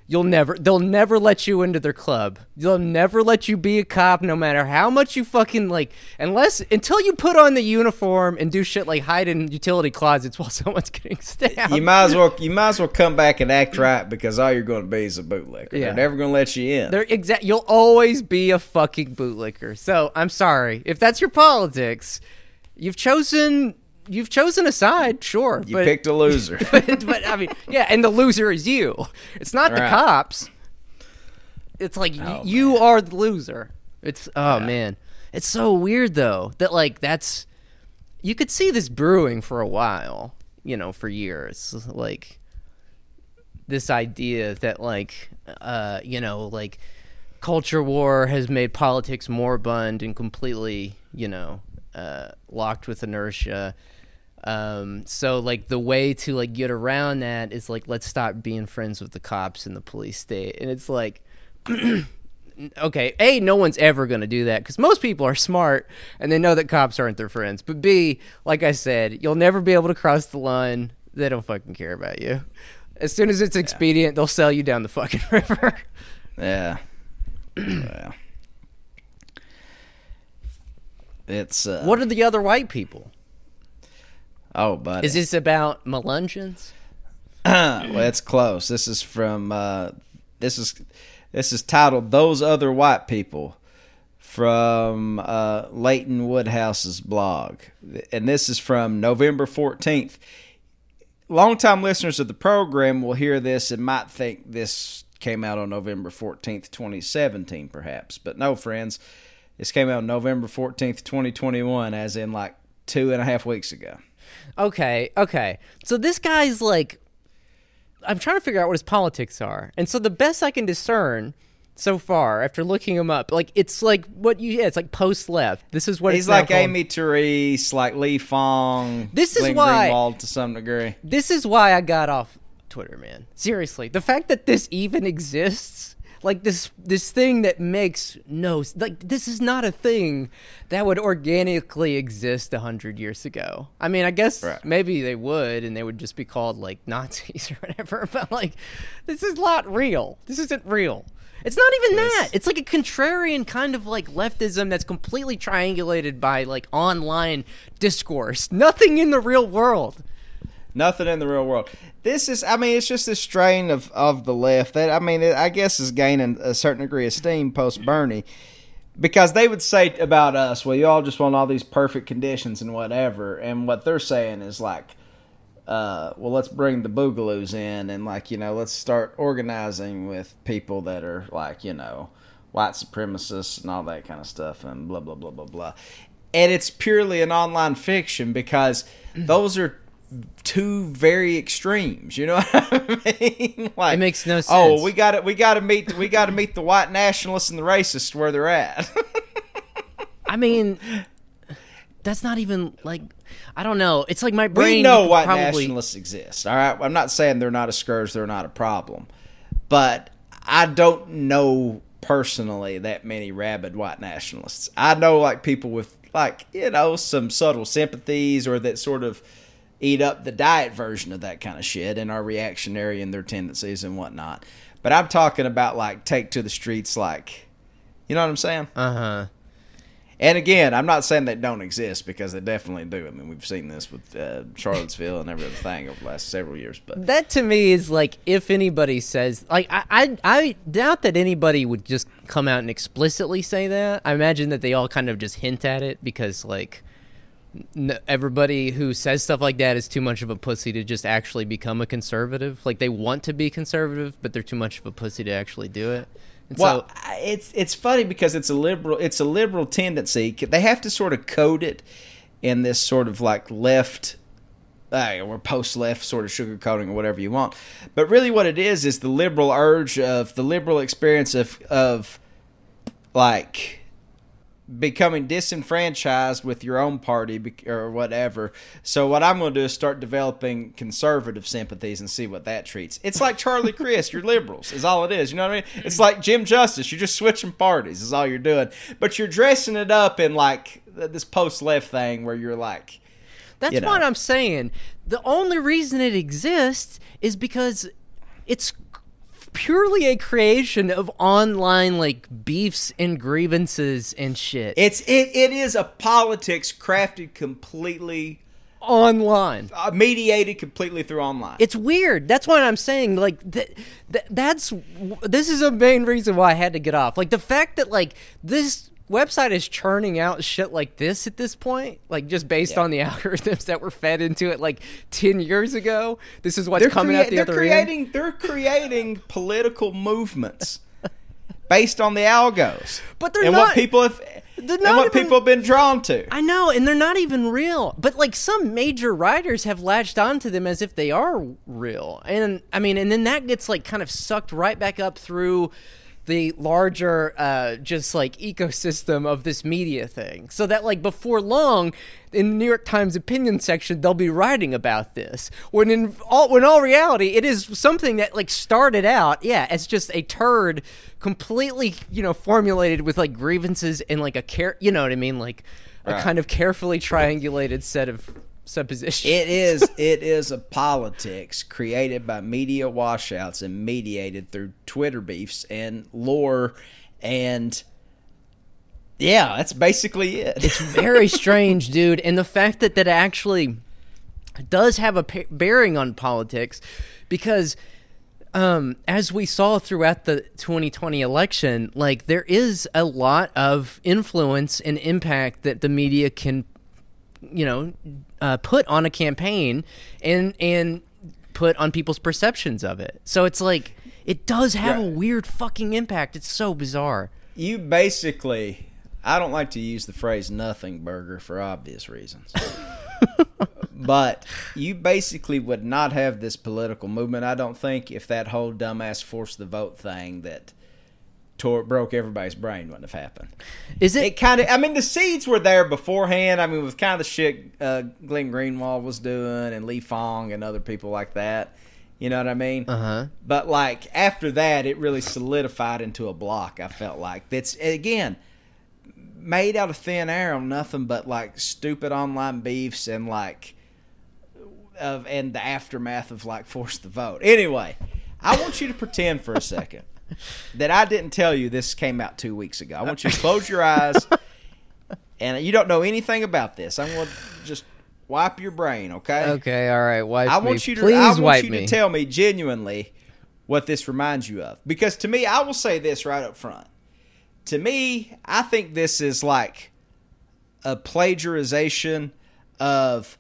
Speaker 1: You'll never they'll never let you into their club. They'll never let you be a cop no matter how much you fucking like unless until you put on the uniform and do shit like hide in utility closets while someone's getting stabbed.
Speaker 2: You might as well you might as well come back and act right because all you're going to be is a bootlicker.
Speaker 1: Yeah.
Speaker 2: They're never going to let you in.
Speaker 1: They're exact you'll always be a fucking bootlicker. So, I'm sorry. If that's your politics, you've chosen you've chosen a side, sure.
Speaker 2: you
Speaker 1: but,
Speaker 2: picked a loser.
Speaker 1: but, but I mean, yeah, and the loser is you. It's not the cops. It's like y-
Speaker 2: Oh,
Speaker 1: you are the loser. It's oh man, it's so weird though that like that's you could see this brewing for a while, you know, for years. Like this idea that like uh you know like culture war has made politics moribund and completely you know uh locked with inertia um so like the way to like get around that is like let's stop being friends with the cops and the police state. And it's like okay a no one's ever going to do that because most people are smart and they know that cops aren't their friends. But b like i said you'll never be able to cross the line. They don't fucking care about you. As soon as it's expedient they'll sell you down the fucking river.
Speaker 2: Yeah. yeah. It's uh,
Speaker 1: what are the other white people
Speaker 2: Oh, buddy.
Speaker 1: is this about melungeons
Speaker 2: well, it's close. This is from uh, this is this is titled "Those Other White People" from uh, Leighton Woodhouse's blog, and this is from November fourteenth. Longtime listeners of the program will hear this and might think this came out on November fourteenth, twenty seventeen, perhaps, but no, friends, this came out November fourteenth, twenty twenty one, as in like two and a half weeks ago.
Speaker 1: Okay, okay. So this guy's like I'm trying to figure out what his politics are. And so the best I can discern so far after looking him up, like it's like what you yeah, it's like post left. This is what
Speaker 2: He's like
Speaker 1: called.
Speaker 2: Aimee Terese, like Lee Fang.
Speaker 1: This is why-
Speaker 2: Greenwald to some degree.
Speaker 1: This is why I got off Twitter, man. Seriously, the fact that this even exists, like this this thing that makes no like this is not a thing that would organically exist a hundred years ago. I mean, I guess
Speaker 2: Right.
Speaker 1: maybe they would, and they would just be called like Nazis or whatever. But like, this is not real. This isn't real. It's not even that. It's like a contrarian kind of like leftism that's completely triangulated by like online discourse. Nothing in the real world.
Speaker 2: Nothing in the real world. This is, I mean, it's just this strain of, of the left that, I mean, it, I guess is gaining a certain degree of steam post Bernie. Because they would say about us, well, you all just want all these perfect conditions and whatever. And what they're saying is like, uh, well, let's bring the boogaloos in and, like, you know, let's start organizing with people that are, like, you know, white supremacists and all that kind of stuff and blah, blah, blah, blah, blah. And it's purely an online fiction because those are two very extremes. You know what I mean? Like,
Speaker 1: It makes no
Speaker 2: oh,
Speaker 1: sense.
Speaker 2: Oh, we got to we got to meet we got to meet the white nationalists and the racists where they're at.
Speaker 1: I mean, that's not even like I don't know. It's like my brain.
Speaker 2: we know white
Speaker 1: probably,
Speaker 2: nationalists exist. All right, I'm not saying they're not a scourge, they're not a problem, but I don't know personally that many rabid white nationalists. I know like people with like you know some subtle sympathies or that sort of eat up the diet version of that kind of shit and are reactionary in their tendencies and whatnot. But I'm talking about like take to the streets, like you know what I'm saying.
Speaker 1: Uh huh.
Speaker 2: And again, I'm not saying they don't exist because they definitely do. I mean, we've seen this with uh, Charlottesville and every other thing over the last several years. But
Speaker 1: That to me is like if anybody says like I, I I doubt that anybody would just come out and explicitly say that. I imagine that they all kind of just hint at it because like everybody who says stuff like that is too much of a pussy to just actually become a conservative. Like they want to be conservative, but they're too much of a pussy to actually do it. And
Speaker 2: well,
Speaker 1: so
Speaker 2: it's it's funny because it's a liberal it's a liberal tendency. They have to sort of code it in this sort of like left uh, or post left sort of sugarcoating or whatever you want. But really, what it is is the liberal urge of the liberal experience of of like becoming disenfranchised with your own party or whatever. So what I'm going to do is start developing conservative sympathies and see what that treats. It's like Charlie Crist, you're liberals, is all it is. You know what I mean? It's like Jim Justice, you're just switching parties, is all you're doing. But you're dressing it up in like this post left thing where you're like,
Speaker 1: That's
Speaker 2: you know.
Speaker 1: what I'm saying. The only reason it exists is because it's purely a creation of online like beefs and grievances and shit.
Speaker 2: It's it, it is a politics crafted completely
Speaker 1: online.
Speaker 2: uh, mediated completely through online.
Speaker 1: It's weird. That's what I'm saying like th- th- that's this is a main reason why I had to get off. Like the fact that like this website is churning out shit like this at this point, like just based
Speaker 2: Yeah.
Speaker 1: on the algorithms that were fed into it like 10 years ago. This is what's
Speaker 2: they're
Speaker 1: coming
Speaker 2: crea-
Speaker 1: out the
Speaker 2: they're
Speaker 1: other
Speaker 2: creating
Speaker 1: end.
Speaker 2: they're creating political movements based on the algos.
Speaker 1: But they're
Speaker 2: and
Speaker 1: not-
Speaker 2: what people have and what
Speaker 1: even-
Speaker 2: people have been drawn to.
Speaker 1: I know, and they're not even real. But like some major writers have latched onto them as if they are real. And I mean, and then that gets like kind of sucked right back up through the larger uh just like ecosystem of this media thing. So that like before long in the New York Times opinion section they'll be writing about this. When in all when all reality it is something that like started out, yeah, as just a turd completely, you know, formulated with like grievances and like a care, you know what I mean, like a kind of carefully triangulated set of suppositions.
Speaker 2: It is it is a politics created by media washouts and mediated through Twitter beefs and lore and yeah, that's basically it.
Speaker 1: It's very strange, dude. And the fact that that actually does have a bearing on politics because um, as we saw throughout the 2020 election, like there is a lot of influence and impact that the media can, you know, uh, put on a campaign and and put on people's perceptions of it. So it's like it does have a weird fucking impact. It's so bizarre.
Speaker 2: you basically I don't like to use the phrase nothing burger for obvious reasons. but you basically would not have this political movement, I don't think, if that whole dumbass force the vote thing that tore broke everybody's brain wouldn't have happened.
Speaker 1: Is it?
Speaker 2: It kind of, I mean, the seeds were there beforehand. I mean, with kind of the shit uh, Glenn Greenwald was doing and Lee Fang and other people like that. You know what I mean?
Speaker 1: uh huh.
Speaker 2: But like after that, it really solidified into a block. I felt like that's again made out of thin air on nothing but like stupid online beefs and like of and the aftermath of like force the vote. Anyway, I want you to pretend for a second that I didn't tell you this came out two weeks ago. I want you to close your eyes and you don't know anything about this. I'm going to just wipe your brain, okay?
Speaker 1: Okay, all right. Wipe
Speaker 2: I
Speaker 1: me.
Speaker 2: want you to
Speaker 1: Please
Speaker 2: I want
Speaker 1: wipe
Speaker 2: you
Speaker 1: me.
Speaker 2: to tell me genuinely what this reminds you of. Because to me, I will say this right up front. To me, I think this is like a plagiarization of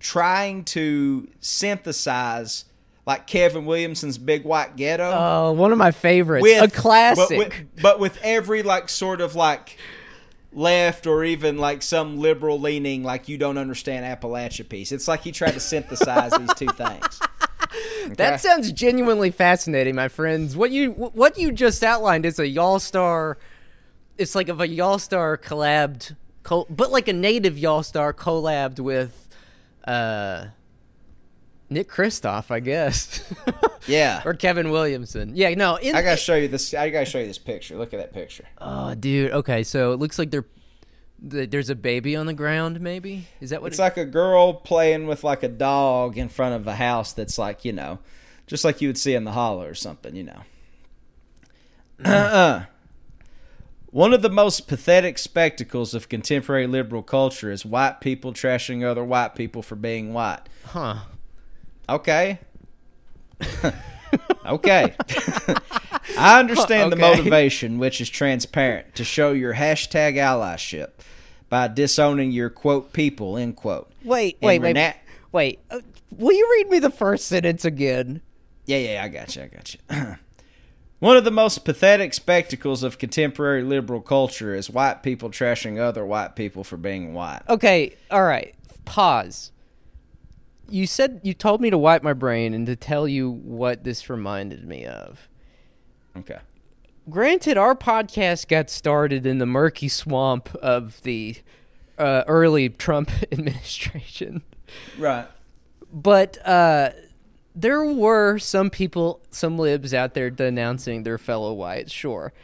Speaker 2: trying to synthesize like Kevin Williamson's Big White Ghetto
Speaker 1: Oh, one of my favorites.
Speaker 2: with
Speaker 1: a classic.
Speaker 2: but with, but with every like sort of like left or even like some liberal leaning like you don't understand Appalachia piece. It's like he tried to synthesize these two things.
Speaker 1: that sounds genuinely fascinating, my friends. What you what you just outlined is a Y'all Star. It's like of a Y'all Star collabed, but like a native Y'all Star collabed with uh, Nick Kristof, I guess,
Speaker 2: Yeah.
Speaker 1: or Kevin Williamson. Yeah, no. In,
Speaker 2: I gotta show you this. I gotta show you this picture. Look at that picture.
Speaker 1: Oh, dude. Okay, so it looks like they're. There's a baby on the ground. Maybe is that what?
Speaker 2: It's
Speaker 1: it-
Speaker 2: like a girl playing with like a dog in front of a house that's like you know, just like you would see in the hollow or something. You know. Uh-uh. One of the most pathetic spectacles of contemporary liberal culture is white people trashing other white people for being white.
Speaker 1: huh?
Speaker 2: Okay. okay. I understand the motivation, which is transparent, to show your hashtag allyship by disowning your quote people end quote.
Speaker 1: Wait,
Speaker 2: And
Speaker 1: wait, wait, wait. Uh, will you read me the first sentence again?
Speaker 2: Yeah, yeah, I got you. I got you. One of the most pathetic spectacles of contemporary liberal culture is white people trashing other white people for being white.
Speaker 1: Okay, all right. Pause. You said you told me to wipe my brain and to tell you what this reminded me of.
Speaker 2: Okay.
Speaker 1: Granted, our podcast got started in the murky swamp of the uh, early Trump administration.
Speaker 2: Right.
Speaker 1: but uh, there were some people, some libs out there denouncing their fellow whites, sure,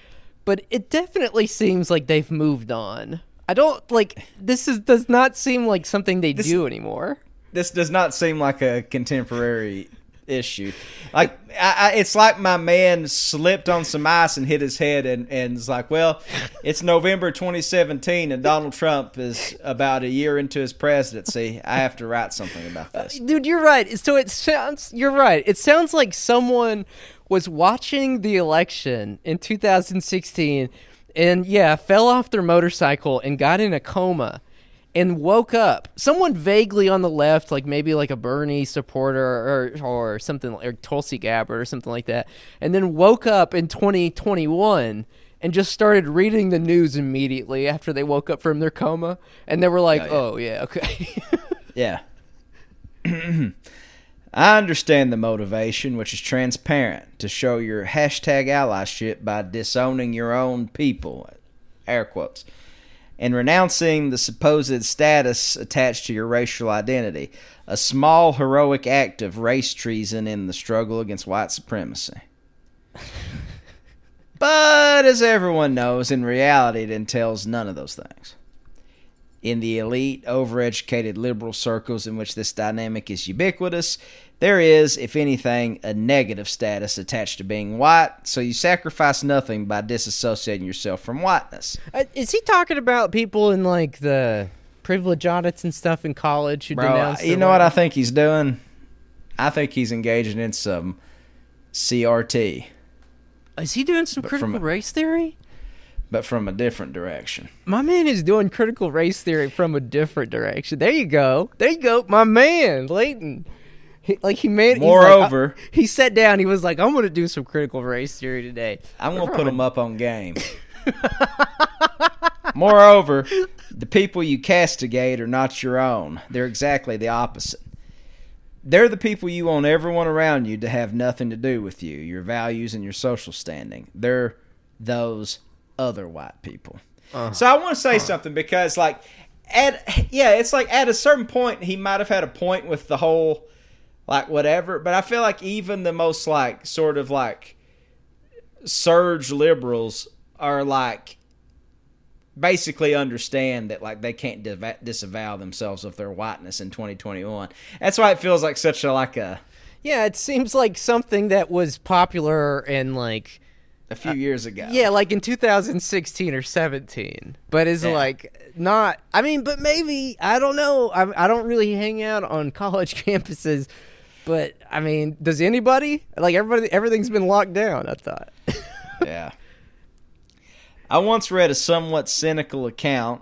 Speaker 1: but it definitely seems like they've moved on. I don't like this. Is does not seem like something they
Speaker 2: This-
Speaker 1: do anymore.
Speaker 2: This does not seem like a contemporary issue. Like I, I, it's like my man slipped on some ice and hit his head, and and it's like, well, it's November 2017, and Donald Trump is about a year into his presidency. I have to write something about uh, this.
Speaker 1: Dude, you're right. So it sounds you're right. It sounds like someone was watching the election in 2016 and yeah, fell off their motorcycle and got in a coma and woke up. Someone vaguely on the left, like maybe like a Bernie supporter or or something like Tulsi Gabbard or something like that, and then woke up in 2021 and just started reading the news immediately after they woke up from their coma, and they were like, "Oh yeah, oh,
Speaker 2: yeah."
Speaker 1: yeah
Speaker 2: yeah. I understand the motivation, which is transparent, to show your hashtag allyship by disowning your own people, air quotes, and renouncing the supposed status attached to your racial identity, a small heroic act of race treason in the struggle against white supremacy. but as everyone knows, in reality, it entails none of those things. In the elite, overeducated liberal circles in which this dynamic is ubiquitous, there is, if anything, a negative status attached to being white, so you sacrifice nothing by disassociating yourself from whiteness.
Speaker 1: Uh, is he talking about people in like the privilege audits and stuff in college who
Speaker 2: Bro,
Speaker 1: denounce?
Speaker 2: you know what I think he's doing? I think he's engaging in some CRT.
Speaker 1: Is he doing some
Speaker 2: But
Speaker 1: critical
Speaker 2: from a-
Speaker 1: race theory?
Speaker 2: but from a different direction.
Speaker 1: My man is doing critical race theory from a different direction. There you go. There you go. My man, Leighton. He, like he made. he's like,
Speaker 2: Moreover-
Speaker 1: uh, he sat down. He was like, "I'm going to do some critical race theory today."
Speaker 2: I'm going to put him up on game. Moreover, the people you castigate are not your own. They're exactly the opposite. They're the people you want everyone around you to have nothing to do with you, your values, and your social standing. They're those other white people. So I want to say something because, like, at yeah, it's like at a certain point he might have had a point with the whole, like, whatever. But I feel like even the most like sort of like surge liberals are like basically understand that like they can't div- disavow themselves of their whiteness in 2021 that's why it feels like such a like a
Speaker 1: Yeah, it seems like something that was popular in like
Speaker 2: a few years ago
Speaker 1: yeah, like in 2016 or 17, but is
Speaker 2: Yeah.
Speaker 1: like not. I mean, but maybe I don't know. I I don't really hang out on college campuses, but I mean, does anybody? Like everybody, everything's been locked down. I thought.
Speaker 2: yeah i once read a somewhat cynical account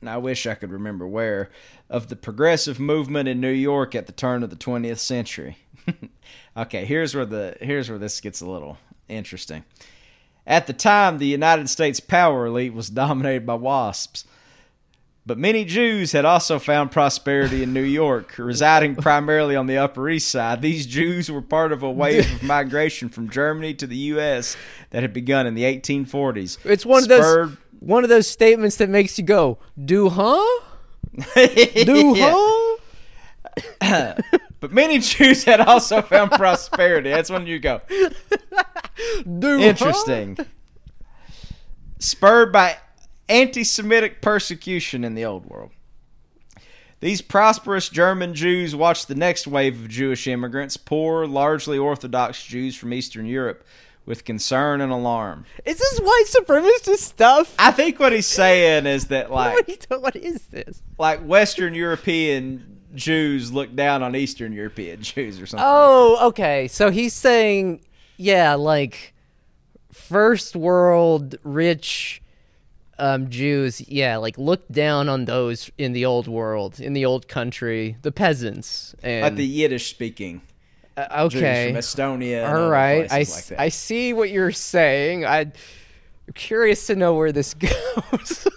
Speaker 2: and i wish i could remember where of the progressive movement in new york at the turn of the 20th century okay here's where the here's where this gets a little interesting At the time, the United States power elite was dominated by wasps. But many Jews had also found prosperity in New York, residing primarily on the Upper East Side. These Jews were part of a wave of migration from Germany to the U.S. that had begun in the 1840s.
Speaker 1: It's one of those one of those statements that makes you go, "Do huh? Do huh?"
Speaker 2: But many Jews had also found prosperity. That's when you go,
Speaker 1: Do huh?
Speaker 2: Interesting. Spurred by anti Semitic persecution in the Old World. These prosperous German Jews watched the next wave of Jewish immigrants, poor, largely Orthodox Jews from Eastern Europe, with concern and alarm.
Speaker 1: Is this white supremacist stuff?
Speaker 2: I think what he's saying is that, like,
Speaker 1: you what is this?
Speaker 2: like Western European Jews look down on Eastern European Jews or something.
Speaker 1: Oh, okay. So he's saying, yeah, like first world rich um, Jews, yeah, like look down on those in the old world, in the old country, the peasants, and
Speaker 2: like the Yiddish speaking
Speaker 1: uh,
Speaker 2: Jews
Speaker 1: okay,
Speaker 2: from Estonia. and
Speaker 1: all right. I,
Speaker 2: like that.
Speaker 1: I see what you're saying. I, I'm curious to know where this goes.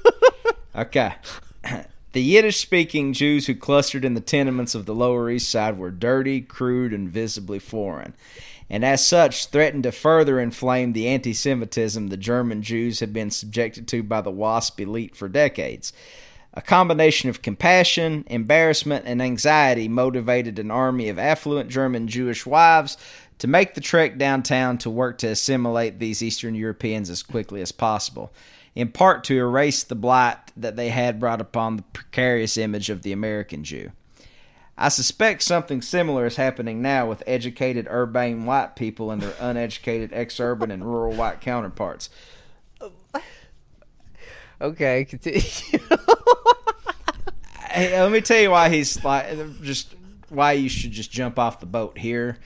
Speaker 2: Okay. The Yiddish speaking Jews who clustered in the tenements of the Lower East Side were dirty, crude, and visibly foreign, and as such threatened to further inflame the anti Semitism the German Jews had been subjected to by the WASP elite for decades. A combination of compassion, embarrassment, and anxiety motivated an army of affluent German Jewish wives to make the trek downtown to work to assimilate these Eastern Europeans as quickly as possible, in part to erase the blight that they had brought upon the precarious image of the American Jew. I suspect something similar is happening now with educated urbane white people and their uneducated ex-urban and rural white counterparts.
Speaker 1: Okay, continue.
Speaker 2: Hey, let me tell you why he's like just why you should just jump off the boat here.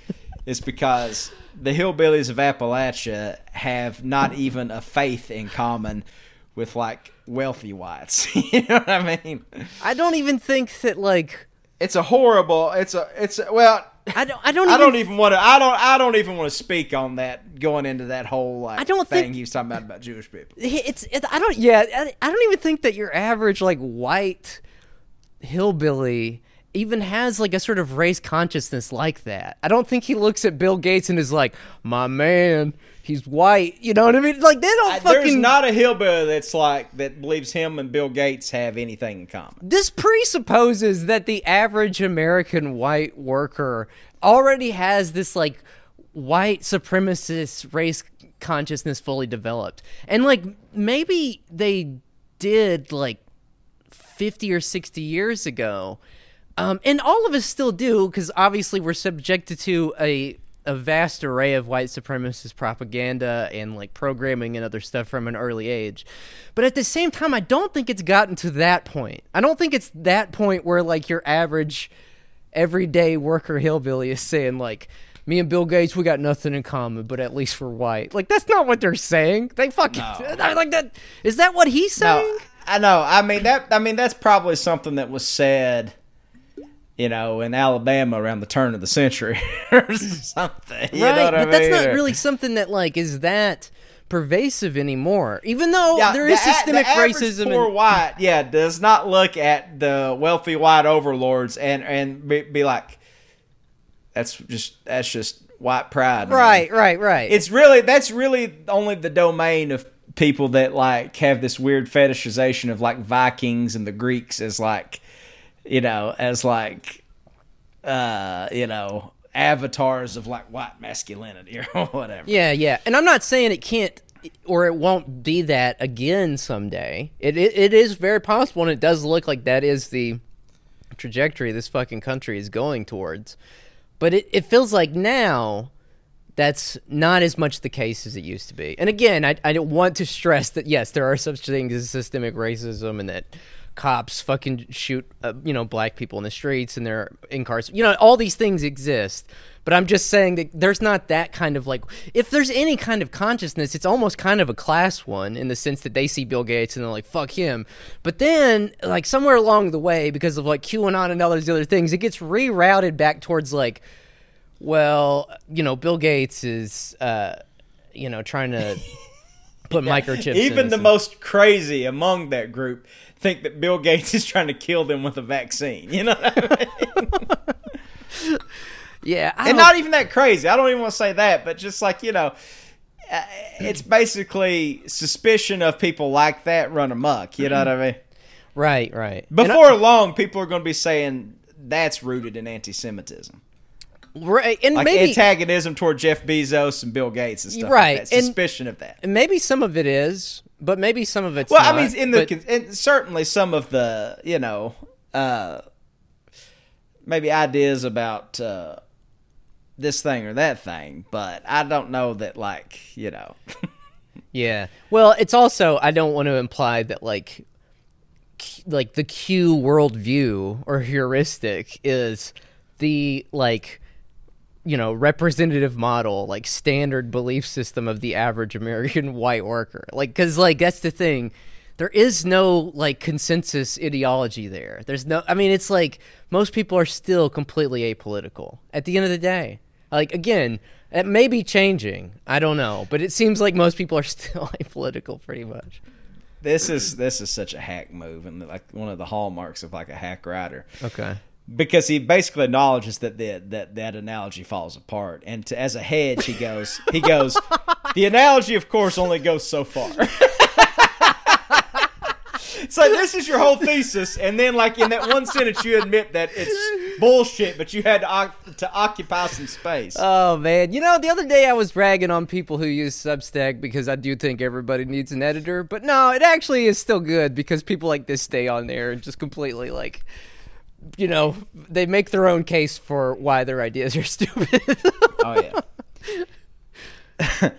Speaker 2: It's because the hillbillies of Appalachia have not even a faith in common with like wealthy whites. you know what I mean?
Speaker 1: I don't even think that like
Speaker 2: It's a horrible. It's a. It's a, well.
Speaker 1: I don't. I don't.
Speaker 2: I
Speaker 1: Even,
Speaker 2: don't even want to. I don't. I don't even want to speak on that. Going into that whole like
Speaker 1: I don't
Speaker 2: thing
Speaker 1: think-
Speaker 2: he was talking about about Jewish people.
Speaker 1: It's. It, I don't. Yeah. I, I don't even think that your average like white hillbilly even has like a sort of race consciousness like that. I don't think he looks at Bill Gates and is like, "My man, he's white." You know what I mean? Like they don't
Speaker 2: There's
Speaker 1: fucking.
Speaker 2: There's not a hillbilly that's like that believes him and Bill Gates have anything in common.
Speaker 1: this presupposes that the average American white worker already has this like white supremacist race consciousness fully developed. And like maybe they did like 50 or 60 years ago. Um, and all of us still do because obviously we're subjected to a a vast array of white supremacist propaganda and like programming and other stuff from an early age. But at the same time, I don't think it's gotten to that point. I don't think it's that point where like your average everyday worker hillbilly is saying like me and Bill Gates, we got nothing in common, but at least we're white. Like that's not what they're saying. They fucking like that. Is that what he's saying?
Speaker 2: No, I know. I mean that. I mean that's probably something that was said, you know, in Alabama around the turn of the century or something. You
Speaker 1: right,
Speaker 2: know what I
Speaker 1: but that's not really something that like is that pervasive anymore. Even though
Speaker 2: Yeah,
Speaker 1: there is
Speaker 2: the
Speaker 1: systemic
Speaker 2: the
Speaker 1: racism.
Speaker 2: Poor
Speaker 1: and,
Speaker 2: white, yeah, does not look at the wealthy white overlords and and be, be like, that's just that's just white pride, man."
Speaker 1: right, right, right.
Speaker 2: It's really that's really only the domain of people that like have this weird fetishization of like Vikings and the Greeks as like, you know, as like, uh, you know, avatars of like white masculinity or whatever.
Speaker 1: Yeah, yeah. And I'm not saying it can't or it won't be that again someday. It, it it is very possible and it does look like that is the trajectory this fucking country is going towards. But it, it feels like now that's not as much the case as it used to be. And again, I, I don't want to stress that yes, there are such things as systemic racism and that cops fucking shoot uh, you know black people in the streets and they're in incarcerated. You know, all these things exist. But I'm just saying that there's not that kind of like if there's any kind of consciousness, it's almost kind of a class one in the sense that they see Bill Gates and they're like fuck him. But then like somewhere along the way because of like QAnon and all those other things, it gets rerouted back towards like well, you know, Bill Gates is, uh, you know, trying to put microchips.
Speaker 2: Even the
Speaker 1: and-
Speaker 2: most crazy among that group think that Bill Gates is trying to kill them with a vaccine. You know, what I mean?
Speaker 1: yeah, I
Speaker 2: and
Speaker 1: don't-
Speaker 2: even that crazy. I don't even want to say that, but just like you know, uh, it's basically suspicion of people like that run amok. You know what I mean?
Speaker 1: right, right. And I-
Speaker 2: Before long, people are going to be saying that's rooted in anti-Semitism,
Speaker 1: right, and
Speaker 2: like
Speaker 1: maybe
Speaker 2: antagonism toward Jeff Bezos and Bill Gates and stuff.
Speaker 1: Right,
Speaker 2: like that.
Speaker 1: and-
Speaker 2: suspicion of that.
Speaker 1: and maybe some of it is, but maybe some of it's
Speaker 2: Well,
Speaker 1: not,
Speaker 2: I mean, in the
Speaker 1: but-
Speaker 2: and certainly some of the you know uh, maybe ideas about uh, this thing or that thing, but I don't know that like you know.
Speaker 1: Yeah. Well, it's also I don't want to imply that like like the Q worldview or heuristic is the like you know representative model like standard belief system of the average American white worker. Like cuz like that's the thing. There is no like consensus ideology there. There's no I mean it's like most people are still completely apolitical at the end of the day. Like again, it may be changing. I don't know, but it seems like most people are still apolitical pretty much.
Speaker 2: This is this is such a hack move and like one of the hallmarks of like a hack writer
Speaker 1: Okay.
Speaker 2: Because he basically acknowledges that the, that that analogy falls apart and to, as a hedge he goes he goes the analogy of course only goes so far. so this is your whole thesis, and then like in that one sentence you admit that it's bullshit, but you had to, to occupy some space.
Speaker 1: Oh man, you know the other day I was ragging on people who use Substack because I do think everybody needs an editor, but no, it actually is still good because people like this stay on there and just completely like you know, they make their own case for why their ideas are stupid.
Speaker 2: Oh yeah.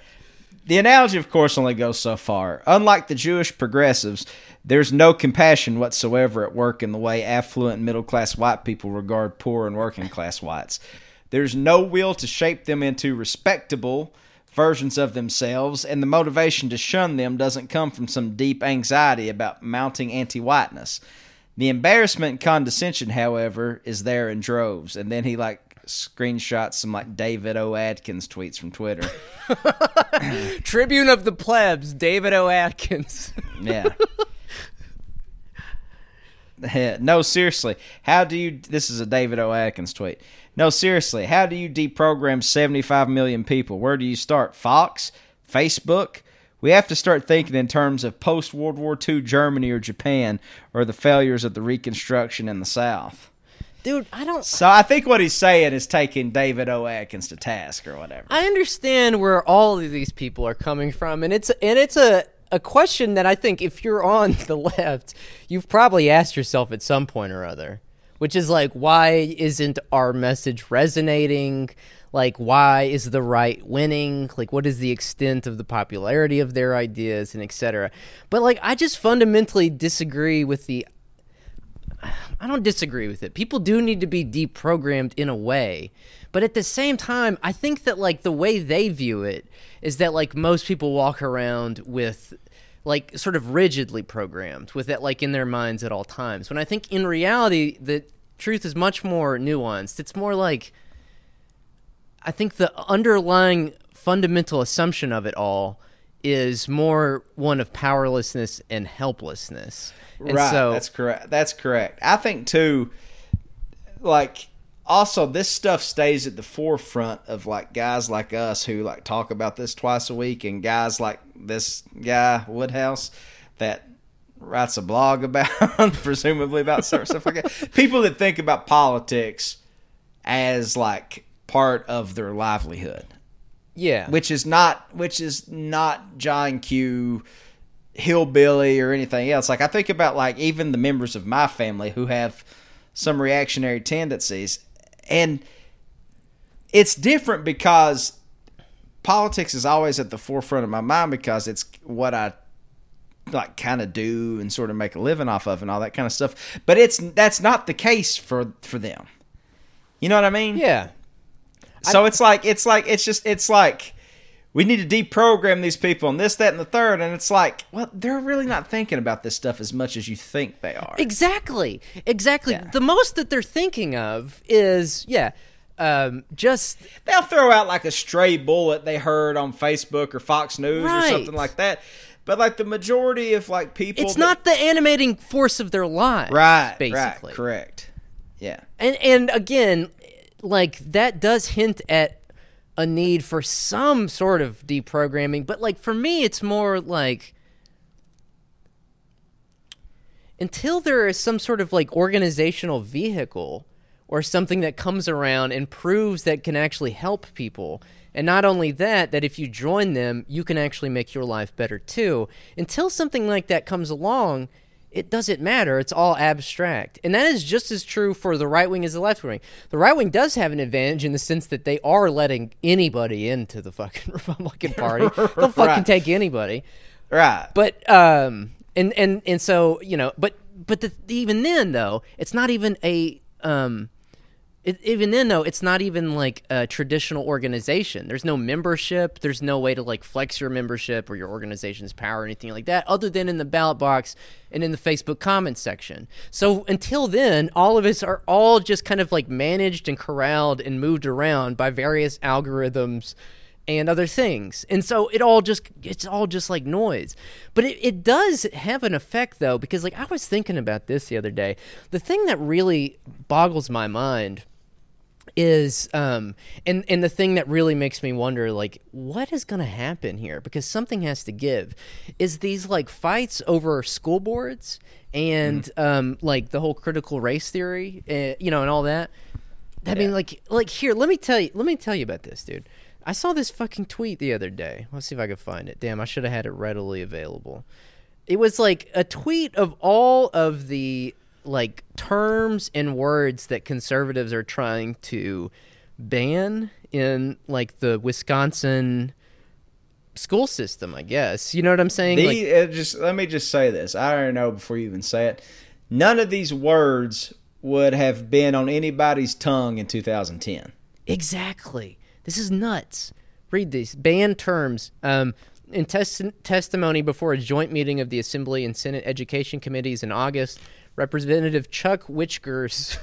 Speaker 2: the analogy, of course, only goes so far. Unlike the Jewish progressives, there's no compassion whatsoever at work in the way affluent middle class white people regard poor and working class whites. There's no will to shape them into respectable versions of themselves, and the motivation to shun them doesn't come from some deep anxiety about mounting anti whiteness. The embarrassment and condescension, however, is there in droves. And then he like screenshots some like David O. Atkins tweets from Twitter.
Speaker 1: Tribune of the plebs, David O. Atkins.
Speaker 2: Yeah. Yeah, no, seriously. How do you? This is a David O. Atkins tweet. No, seriously. How do you deprogram 75 million people? Where do you start? Fox? Facebook? We have to start thinking in terms of post World War II Germany or Japan or the failures of the Reconstruction in the South.
Speaker 1: Dude, I don't.
Speaker 2: So I think what he's saying is taking David O. Atkins to task or whatever.
Speaker 1: I understand where all of these people are coming from, and it's and it's a a question that I think if you're on the left, you've probably asked yourself at some point or other, which is like, why isn't our message resonating? Like, why is the right winning? Like, what is the extent of the popularity of their ideas and etc. But like, I just fundamentally disagree with the. I don't disagree with it. People do need to be deprogrammed in a way. But at the same time, I think that like the way they view it is that like most people walk around with like sort of rigidly programmed with that like in their minds at all times. When I think in reality the truth is much more nuanced. It's more like I think the underlying fundamental assumption of it all is more one of powerlessness and helplessness. And
Speaker 2: right.
Speaker 1: so
Speaker 2: that's correct. That's correct. I think too. Like also, this stuff stays at the forefront of like guys like us who like talk about this twice a week, and guys like this guy Woodhouse that writes a blog about, presumably about stuff like that. People that think about politics as like part of their livelihood
Speaker 1: yeah.
Speaker 2: which is not which is not John Q hillbilly or anything else. Like I think about like even the members of my family who have some reactionary tendencies and it's different because politics is always at the forefront of my mind because it's what I like kind of do and sort of make a living off of and all that kind of stuff. But it's that's not the case for for them. You know what I mean?
Speaker 1: yeah.
Speaker 2: So it's like it's like it's just it's like we need to deprogram these people and this, that, and the third, and it's like, well, they're really not thinking about this stuff as much as you think they are.
Speaker 1: Exactly. Exactly.
Speaker 2: Yeah.
Speaker 1: The most that they're thinking of is, yeah, um, just
Speaker 2: They'll throw out like a stray bullet they heard on Facebook or Fox News
Speaker 1: Right.
Speaker 2: or something like that. But like the majority of like people,
Speaker 1: it's
Speaker 2: that-
Speaker 1: not the animating force of their lives.
Speaker 2: right,
Speaker 1: Basically.
Speaker 2: right, correct, yeah,
Speaker 1: And and again, like that does hint at a need for some sort of deprogramming, but like for me it's more like until there is some sort of like organizational vehicle or something that comes around and proves that can actually help people. And not only that, that if you join them, you can actually make your life better too. Until something like that comes along, it doesn't matter. It's all abstract. And that is just as true for the right wing as the left wing. The right wing does have an advantage in the sense that they are letting anybody into the fucking Republican Party. They'll fucking
Speaker 2: Right.
Speaker 1: take anybody
Speaker 2: right.
Speaker 1: but um and and and so you know but but the, even then though it's not even a um it, even then though it's not even like a traditional organization there's no membership there's no way to like flex your membership or your organization's power or anything like that other than in the ballot box and in the facebook comments section so until then all of us are all just kind of like managed and corralled and moved around by various algorithms and other things. And so it all just it's all just like noise. But it, it does have an effect though, because like I was thinking about this the other day. The thing that really boggles my mind is um and and the thing that really makes me wonder like what is going to happen here because something has to give is these like fights over school boards and um like the whole critical race theory uh, you know and all that I mean, like, like here. Let me tell you. Let me tell you about this, dude. I saw this fucking tweet the other day. Let's see if I can find it. Damn, I should have had it readily available. It was like a tweet of all of the like terms and words that conservatives are trying to ban in like the Wisconsin school system, I guess. You know what I'm saying?
Speaker 2: The,
Speaker 1: like,
Speaker 2: uh, just let me just say this. I already know before you even say it. None of these words would have been on anybody's tongue in 2010.
Speaker 1: exactly. This is nuts. Read these ban terms. Um, in test- testimony before a joint meeting of the Assembly and Senate Education Committees in August, Representative Chuck Wichgers.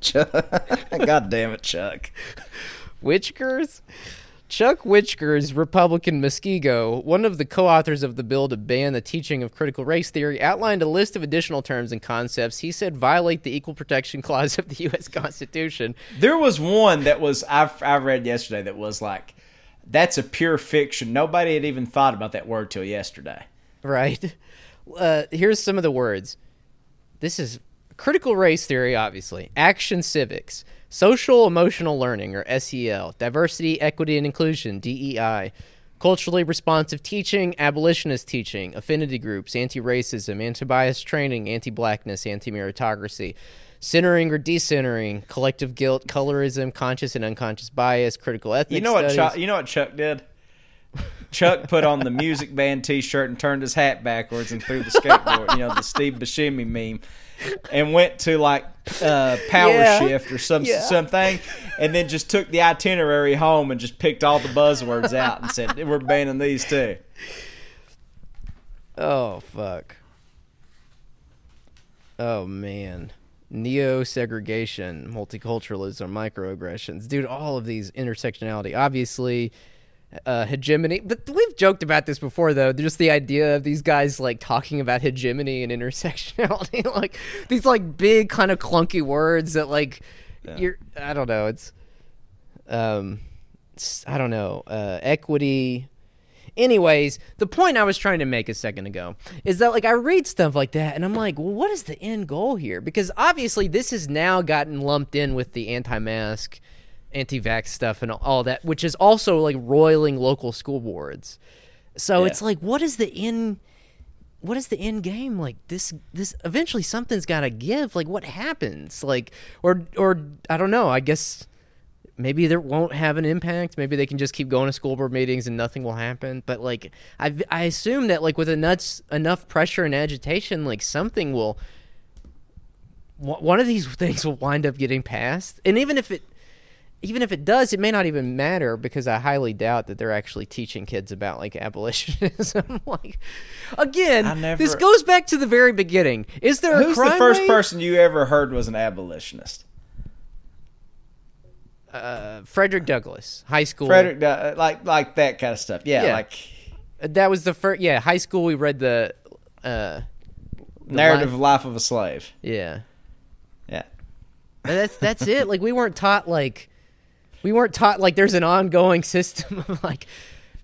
Speaker 2: Chuck God damn it, Chuck.
Speaker 1: Wichgers? Chuck Wichgers, Republican Muskego, one of the co authors of the bill to ban the teaching of critical race theory, outlined a list of additional terms and concepts he said violate the Equal Protection Clause of the U.S. Constitution.
Speaker 2: There was one that was I've I read yesterday that was like that's a pure fiction. Nobody had even thought about that word till yesterday.
Speaker 1: Right? Uh, here's some of the words. This is critical race theory, obviously. Action civics. Social emotional learning, or SEL. Diversity, equity, and inclusion, DEI. Culturally responsive teaching, abolitionist teaching, affinity groups, anti racism, anti bias training, anti blackness, anti meritocracy. Centering or decentering, collective guilt, colorism, conscious and unconscious bias, critical ethnic
Speaker 2: You know what. Chuck, you know what Chuck did? Chuck put on the music band T-shirt and turned his hat backwards and threw the skateboard. you know the Steve Buscemi meme, and went to like uh, Power
Speaker 1: Yeah.
Speaker 2: Shift or some
Speaker 1: Yeah.
Speaker 2: something, and then just took the itinerary home and just picked all the buzzwords out and said we're banning these too.
Speaker 1: Oh fuck. Oh man. Neo segregation, multiculturalism, microaggressions. Dude, all of these intersectionality. Obviously, uh, hegemony. But we've joked about this before, though. Just the idea of these guys like talking about hegemony and intersectionality, like these like big kind of clunky words that like you're. I don't know. It's, um, it's- I don't know. Uh, equity. Anyways, the point I was trying to make a second ago is that like I read stuff like that and I'm like, well, what is the end goal here? Because obviously this has now gotten lumped in with the anti-mask, anti-vax stuff and all that, which is also like roiling local school boards. So
Speaker 2: Yeah.
Speaker 1: it's like, what is the end? What is the end game? Like this, this eventually something's got to give. Like what happens? Like or or I don't know. I guess maybe there won't have an impact. Maybe they can just keep going to school board meetings and nothing will happen. But like, I I assume that like with enough enough pressure and agitation, like something will. one One of these things will wind up getting passed, and even if it, even if it does, it may not even matter because I highly doubt that they're actually teaching kids about like abolitionism. like, again,
Speaker 2: never-
Speaker 1: this goes back to the very beginning. Is there a
Speaker 2: Who's the first
Speaker 1: wave?
Speaker 2: person you ever heard was an abolitionist?
Speaker 1: Uh, Frederick Douglass, high school.
Speaker 2: Frederick, uh, like like that kind of stuff. Yeah,
Speaker 1: Yeah.
Speaker 2: like
Speaker 1: That was the first. Yeah, high school. We read the. Uh, the
Speaker 2: narrative
Speaker 1: life-
Speaker 2: life of a slave.
Speaker 1: yeah,
Speaker 2: Yeah.
Speaker 1: And that's that's it. Like we weren't taught like, we weren't taught like there's an ongoing system of like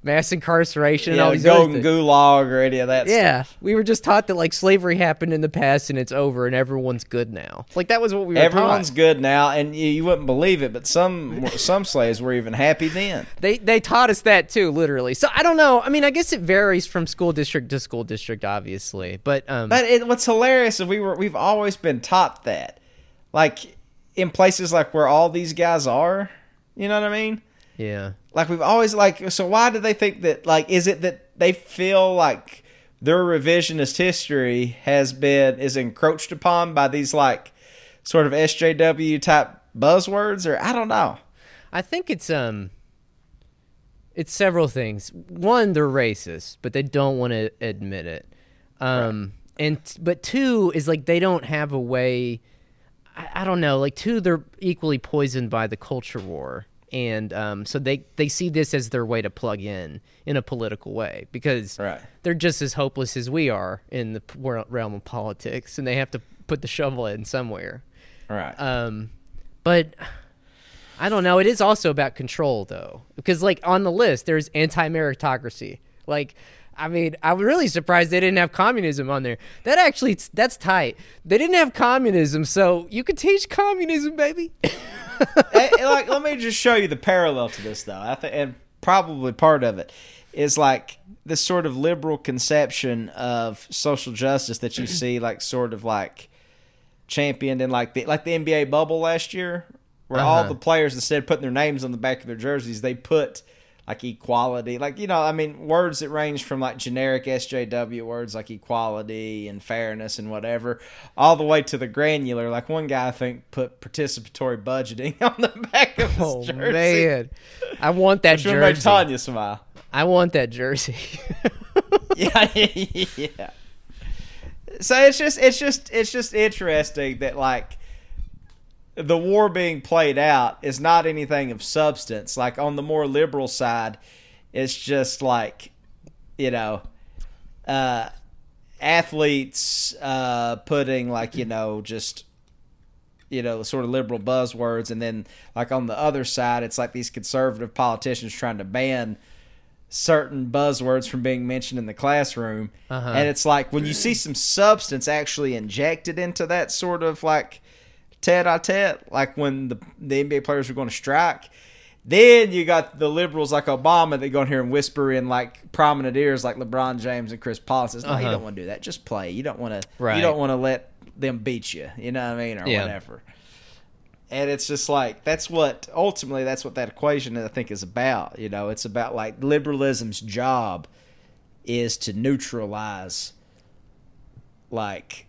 Speaker 1: mass incarceration and all
Speaker 2: Yeah,
Speaker 1: these
Speaker 2: golden gulag or any of that
Speaker 1: Yeah,
Speaker 2: stuff.
Speaker 1: we were just taught that like slavery happened in the past and it's over and everyone's good now. Like that was what we were taught.
Speaker 2: Everyone's
Speaker 1: taught.
Speaker 2: good now, and you, you wouldn't believe it, but some some slaves were even happy then.
Speaker 1: They they taught us that too, literally. So I don't know. I mean, I guess it varies from school district to school district, obviously. But um,
Speaker 2: But it, what's hilarious is we were we've always been taught that, like in places like where all these guys are. You know what I mean?
Speaker 1: yeah.
Speaker 2: Like we've always like. So why do they think that? Like, is it that they feel like their revisionist history has been is encroached upon by these like sort of SJW type buzzwords, or I don't know.
Speaker 1: I think it's um it's several things. One, they're racist, but they don't want to admit it. Um and but two is like they don't have a way I, I don't know, like two they're equally poisoned by the culture war. And um so they they see this as their way to plug in in a political way because
Speaker 2: Right.
Speaker 1: they're just as hopeless as we are in the realm of politics and they have to put the shovel in somewhere.
Speaker 2: Right.
Speaker 1: Um, but I don't know. It is also about control, though, because like on the list, there's anti-meritocracy. Like, I mean, I'm really surprised they didn't have communism on there. That actually, that's tight. They didn't have communism, so you could teach communism, baby.
Speaker 2: Like, let me just show you the parallel to this, though. I think, and probably part of it is like this sort of liberal conception of social justice that you see like sort of like championed in like the like the NBA bubble last year, where all
Speaker 1: Uh-huh.
Speaker 2: the players instead of putting their names on the back of their jerseys, they put like equality, like you know, I mean, words that range from like generic SJW words like equality and fairness and whatever, all the way to the granular. Like one guy I think put participatory budgeting on the back of his
Speaker 1: Oh
Speaker 2: jersey.
Speaker 1: man, I want that
Speaker 2: Which
Speaker 1: jersey.
Speaker 2: Tanya smile.
Speaker 1: I want that jersey.
Speaker 2: yeah, yeah. So it's just it's just it's just interesting that like the war being played out is not anything of substance. Like on the more liberal side, it's just like you know, uh, athletes uh, putting like you know just you know sort of liberal buzzwords, and then like on the other side, it's like these conservative politicians trying to ban certain buzzwords from being mentioned in the classroom.
Speaker 1: Uh-huh.
Speaker 2: And it's like when you see some substance actually injected into that sort of like tete a tete, like when the, the NBA players were going to strike. Then you got the liberals like Obama that go in here and whisper in like prominent ears like LeBron James and Chris Paul. Says, no, you
Speaker 1: Uh-huh.
Speaker 2: don't want to do that. Just play. You don't want to.
Speaker 1: Right.
Speaker 2: You don't want to let them beat you. You know what I mean, or
Speaker 1: Yeah.
Speaker 2: whatever. And it's just like that's what ultimately that's what that equation I think is about. You know, it's about like liberalism's job is to neutralize like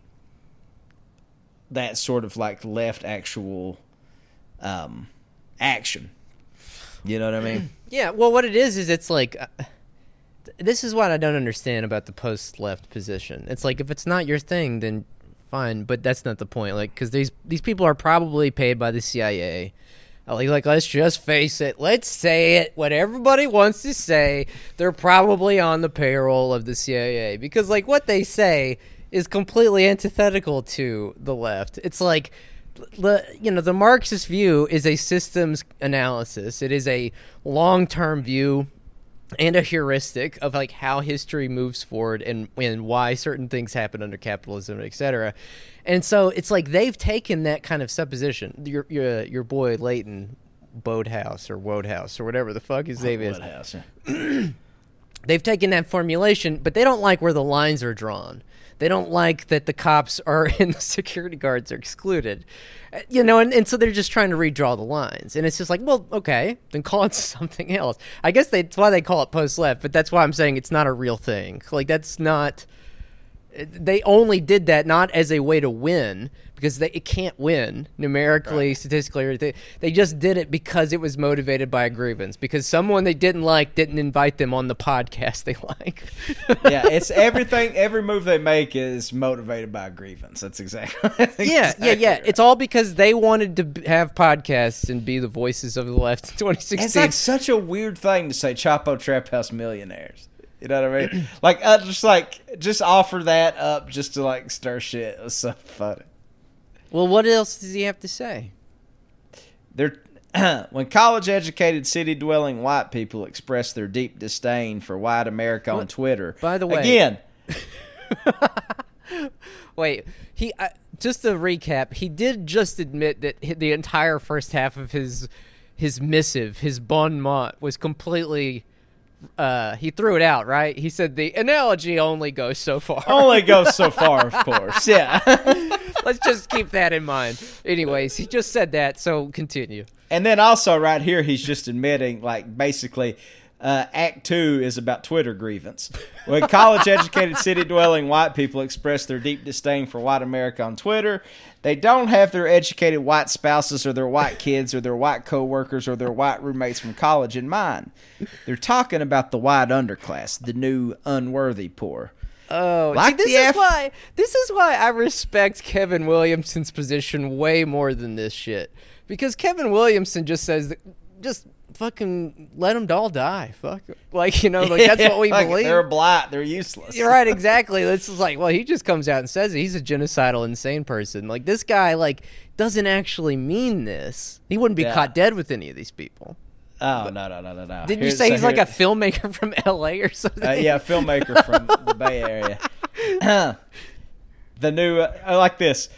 Speaker 2: that sort of like left actual um action. You know what I mean?
Speaker 1: yeah, well, what it is is it's like. Uh, th- this is what I don't understand about the post-left position. It's like if it's not your thing, then fine, but that's not the point. Like, because these these people are probably paid by the CIA. Uh, Like, like, let's just face it. Let's say it. What everybody wants to say, they're probably on the payroll of the CIA because, like, what they say is completely antithetical to the left. It's like the you know the Marxist view is a systems analysis. It is a long term view and a heuristic of like how history moves forward and and why certain things happen under capitalism, etc. And so it's like they've taken that kind of supposition. Your your your boy Leighton Boathouse or Wodehouse or whatever the fuck his oh, name is.
Speaker 2: Woodhouse, yeah.
Speaker 1: They've taken that formulation, but they don't like where the lines are drawn. They don't like that the cops are and the security guards are excluded. Uh, You know, and, and so they're just trying to redraw the lines. And it's just like, well, okay, then call it something else. I guess they, that's why they call it post left, but that's why I'm saying it's not a real thing. Like, that's not. They only did that not as a way to win because they it can't win numerically, statistically, or anything. They just did it because it was motivated by a grievance. Because someone they didn't like didn't invite them on the podcast they like.
Speaker 2: yeah, it's everything. Every move they make is motivated by a grievance. That's exactly. that's
Speaker 1: yeah, yeah, yeah.
Speaker 2: right.
Speaker 1: It's all because they wanted to have podcasts and be the voices of the left in 2016.
Speaker 2: It's like such a weird thing to say. Chapo Trap House Millionaires. You know what I mean? like, uh, just like, just offer that up just to like stir shit. It was so funny.
Speaker 1: well, what else does he have to say?
Speaker 2: They're when college-educated, city-dwelling white people express their deep disdain for white America on
Speaker 1: What-
Speaker 2: Twitter.
Speaker 1: by the way-
Speaker 2: again,
Speaker 1: Wait, he uh, just to recap, he did just admit that the entire first half of his his missive, his bon mot, was completely. Uh, he threw it out, right? He said the analogy only goes so far.
Speaker 2: only goes so far, of course. Yeah.
Speaker 1: Let's just keep that in mind. Anyways, he just said that, so continue.
Speaker 2: And then also right here, he's just admitting, like, basically, uh, Act Two is about Twitter grievance. When college-educated, city-dwelling white people express their deep disdain for white America on Twitter, they don't have their educated white spouses or their white kids or their white coworkers or their white roommates from college in mind. They're talking about the white underclass, the new unworthy poor.
Speaker 1: Oh,
Speaker 2: Like
Speaker 1: see, this
Speaker 2: the
Speaker 1: is why this is why I respect Kevin Williamson's position way more than this shit. Because Kevin Williamson just says, that, just fucking let them all die. Fuck, like you know, like that's what we
Speaker 2: Like,
Speaker 1: believe.
Speaker 2: They're blight. They're useless.
Speaker 1: You're right, exactly. This is like, well, he just comes out and says it. He's a genocidal, insane person. Like this guy, like doesn't actually mean this. He wouldn't be
Speaker 2: Yeah.
Speaker 1: caught dead with any of these people.
Speaker 2: Oh no no no no no!
Speaker 1: Didn't you say
Speaker 2: so
Speaker 1: he's like a filmmaker from L.A. or something?
Speaker 2: Uh, yeah, filmmaker from the Bay Area. the new, uh, I like this.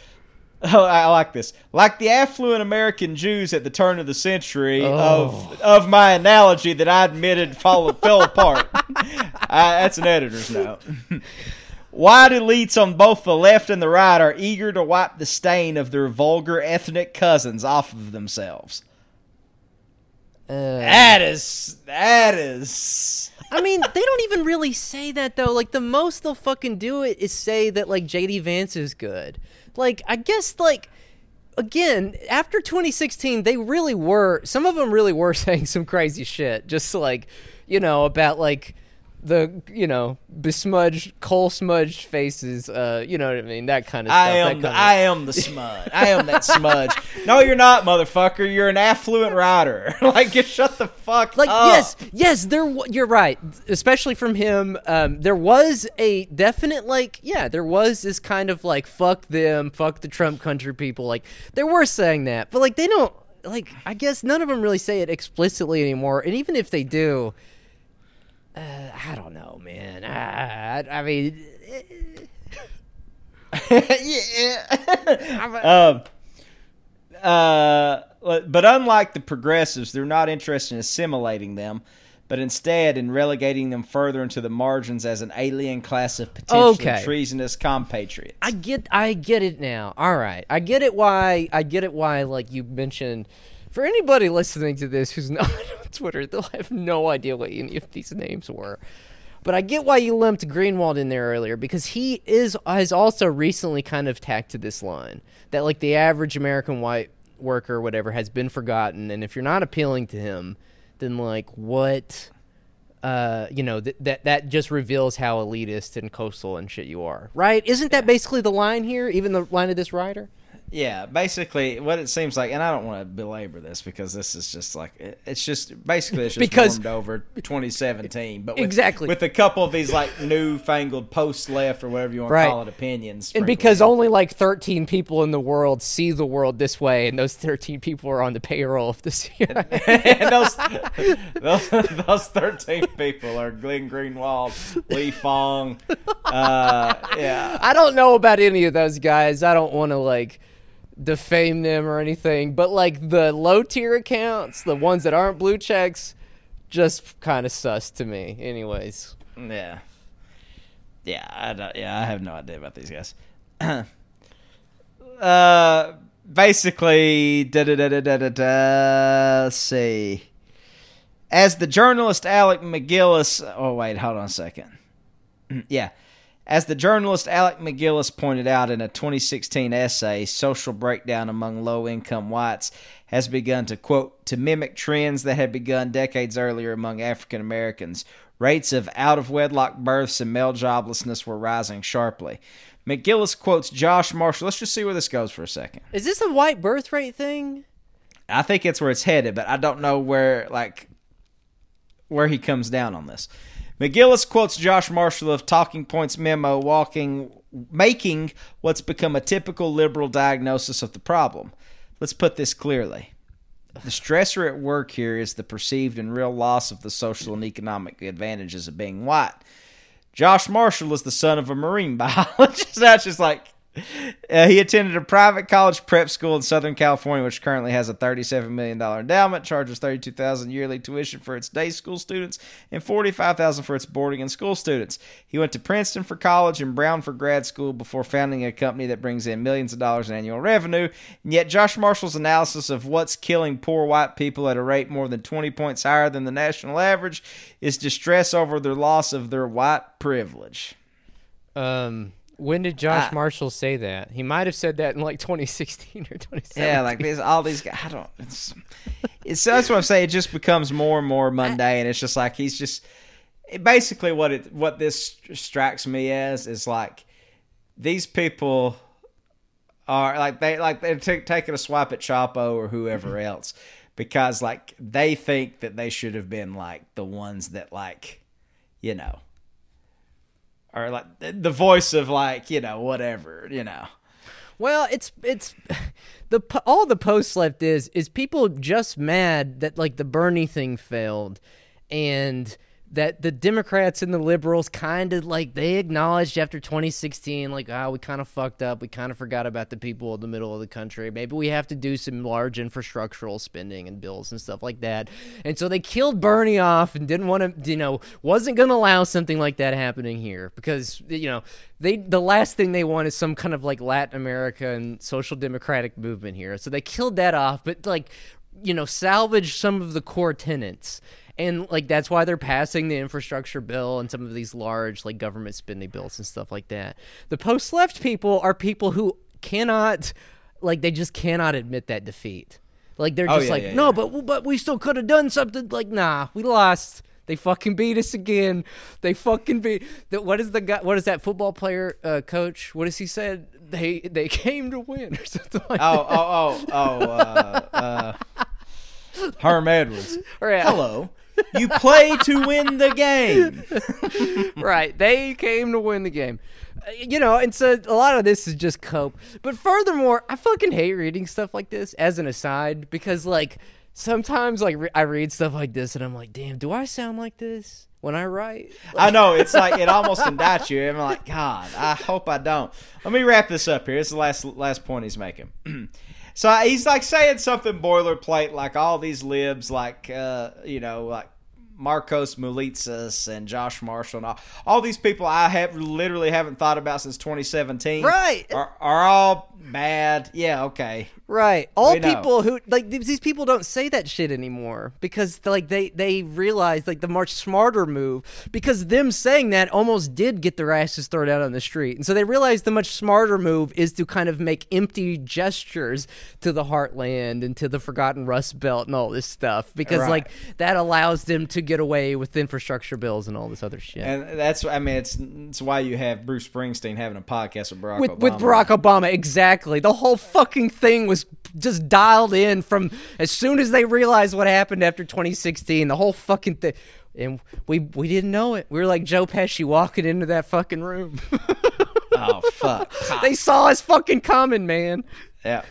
Speaker 2: Oh, I like this. Like the affluent American Jews at the turn of the century
Speaker 1: Oh.
Speaker 2: of of my analogy that I admitted fall, fell apart. I, that's an editor's note. White elites on both the left and the right are eager to wipe the stain of their vulgar ethnic cousins off of themselves.
Speaker 1: Uh,
Speaker 2: That is that is
Speaker 1: I mean, they don't even really say that though. Like the most they'll fucking do it is say that like JD Vance is good. Like I guess like again, after 2016, they really were some of them really were saying some crazy shit just like, you know, about like the you know besmudged coal smudged faces uh you know what i mean that kind of stuff
Speaker 2: I
Speaker 1: that
Speaker 2: am the,
Speaker 1: of-
Speaker 2: I am the smudge. I am that smudge. No, you're not, motherfucker. You're an affluent rider. like, just shut the fuck
Speaker 1: like
Speaker 2: up.
Speaker 1: yes yes there you're right especially from him um there was a definite like yeah there was this kind of like fuck them fuck the trump country people like they were saying that but like they don't like i guess none of them really say it explicitly anymore and even if they do uh, i don't know man I, I mean
Speaker 2: yeah. um, uh, but unlike the progressives, they're not interested in assimilating them, but instead in relegating them further into the margins as an alien class of potentially
Speaker 1: Okay.
Speaker 2: treasonous compatriots.
Speaker 1: I get I get it now. All right. I get it why I get it why like you mentioned for anybody listening to this who's not on Twitter, they'll have no idea what any of these names were. But I get why you lumped Greenwald in there earlier because he is has also recently kind of tacked to this line that like the average American white worker or whatever has been forgotten and if you're not appealing to him then like what uh, you know th- that that just reveals how elitist and coastal and shit you are, right? Isn't that basically the line here? Even the line of this writer?
Speaker 2: Yeah, basically, what it seems like, and I don't want to belabor this because this is just like it- it's just basically it's just
Speaker 1: Because-
Speaker 2: warmed over 2017, but with,
Speaker 1: Exactly.
Speaker 2: with a couple of these like newfangled post left or whatever you want
Speaker 1: Right.
Speaker 2: to call it opinions,
Speaker 1: And because only like 13 people in the world see the world this way, and those 13 people are on the payroll of the CIA.
Speaker 2: and those, those those 13 people are Glenn Greenwald, Lee Fang, uh, yeah,
Speaker 1: I don't know about any of those guys. I don't want to like defame them or anything, but like the low tier accounts, the ones that aren't blue checks, just kind of sus to me. Anyways.
Speaker 2: yeah, yeah, I don't, yeah, I have no idea about these guys. uh, basically, da da da da da da. Let's see. As the journalist Alec MacGillis, oh wait, hold on a second. yeah. As the journalist Alec MacGillis pointed out in a 2016 essay, social breakdown among low income whites has begun to, quote, to mimic trends that had begun decades earlier among African Americans. Rates of out of wedlock births and male joblessness were rising sharply. MacGillis quotes Josh Marshall. Let's just see where this goes for a second.
Speaker 1: Is this a white birth rate thing?
Speaker 2: I think it's where it's headed, but I don't know where like where he comes down on this. MacGillis quotes Josh Marshall of Talking Points memo walking making what's become a typical liberal diagnosis of the problem. Let's put this clearly. The stressor at work here is the perceived and real loss of the social and economic advantages of being white. Josh Marshall is the son of a marine biologist. That's just like uh, he attended a private college prep school in Southern California, which currently has a $37 million endowment, charges $32,000 yearly tuition for its day school students, and $45,000 for its boarding and school students. He went to Princeton for college and Brown for grad school before founding a company that brings in millions of dollars in annual revenue. And yet, Josh Marshall's analysis of what's killing poor white people at a rate more than 20 points higher than the national average is distress over their loss of their white privilege.
Speaker 1: Um, when did Josh
Speaker 2: I-
Speaker 1: Marshall say that? He might have said that in like 2016 or 2017.
Speaker 2: Yeah, like these all these guys. I don't. It's, it's that's what I'm saying. It just becomes more and more mundane. It's just like he's just it- basically what it what this strikes me as is like these people are like they like they're ta taking a swipe at Chapo or whoever else because like they think that they should have been like the ones that like you know are like the- voice of like you know whatever you know.
Speaker 1: Well, it's it's the all the post left is is people just mad that like the Bernie thing failed, and that the Democrats and the liberals kind of like they acknowledged after 2016, like, ah, we kind of fucked up. We kind of forgot about the people in the middle of the country. Maybe we have to do some large infrastructural spending and bills and stuff like that. And so they killed Bernie off and didn't want to, you know, wasn't going to allow something like that happening here because, you know, they the last thing they want is some kind of like Latin America and social democratic movement here. So they killed that off, but like, you know, salvage some of the core tenants and like that's why they're passing the infrastructure bill and some of these large like government spending bills and stuff like that. The post left people are people who cannot like they just cannot admit that defeat. Like they're
Speaker 2: Oh,
Speaker 1: just
Speaker 2: yeah,
Speaker 1: like,
Speaker 2: yeah,
Speaker 1: no,
Speaker 2: yeah.
Speaker 1: but but we still could have done something. Like, nah, we lost. They fucking beat us again. They fucking beat. The, what is the guy? What is that football player uh, coach? What has he said? They they came to win or something like
Speaker 2: Oh,
Speaker 1: that.
Speaker 2: oh, oh, oh, uh, uh, Herm Edwards.
Speaker 1: Yeah.
Speaker 2: Hello. You play to win the game.
Speaker 1: right. They came to win the game. Uh, You know, and so a lot of this is just cope. But furthermore, I fucking hate reading stuff like this as an aside because, like, sometimes like re- I read stuff like this and I'm like, damn, do I sound like this when I write?
Speaker 2: I know it's like it almost indicts you. I'm like, God, I hope I don't. Let me wrap this up here. It's the last last point he's making. so he's like saying something boilerplate, like all these libs, like uh, you know, like Markos Moulitsas and Josh Marshall and all, all these people I have literally haven't thought about since 2017.
Speaker 1: Right.
Speaker 2: Are, are all bad. Yeah. Okay.
Speaker 1: Right. All
Speaker 2: We know.
Speaker 1: people who like these these people don't say that shit anymore because like they they realize like the much smarter move because them saying that almost did get their asses thrown out on the street. And so they realize the much smarter move is to kind of make empty gestures to the heartland and to the forgotten rust belt and all this stuff because
Speaker 2: Right.
Speaker 1: like that allows them to get away with infrastructure bills and all this other shit.
Speaker 2: And that's I mean it's it's why you have Bruce Springsteen having a podcast with Barack
Speaker 1: with
Speaker 2: Obama.
Speaker 1: with Barack Obama, exactly. The whole fucking thing was just dialed in from as soon as they realized what happened after 2016. The whole fucking thing, and we we didn't know it. We were like Joe Pesci walking into that fucking room.
Speaker 2: Oh fuck.
Speaker 1: they saw us fucking coming, man.
Speaker 2: Yeah.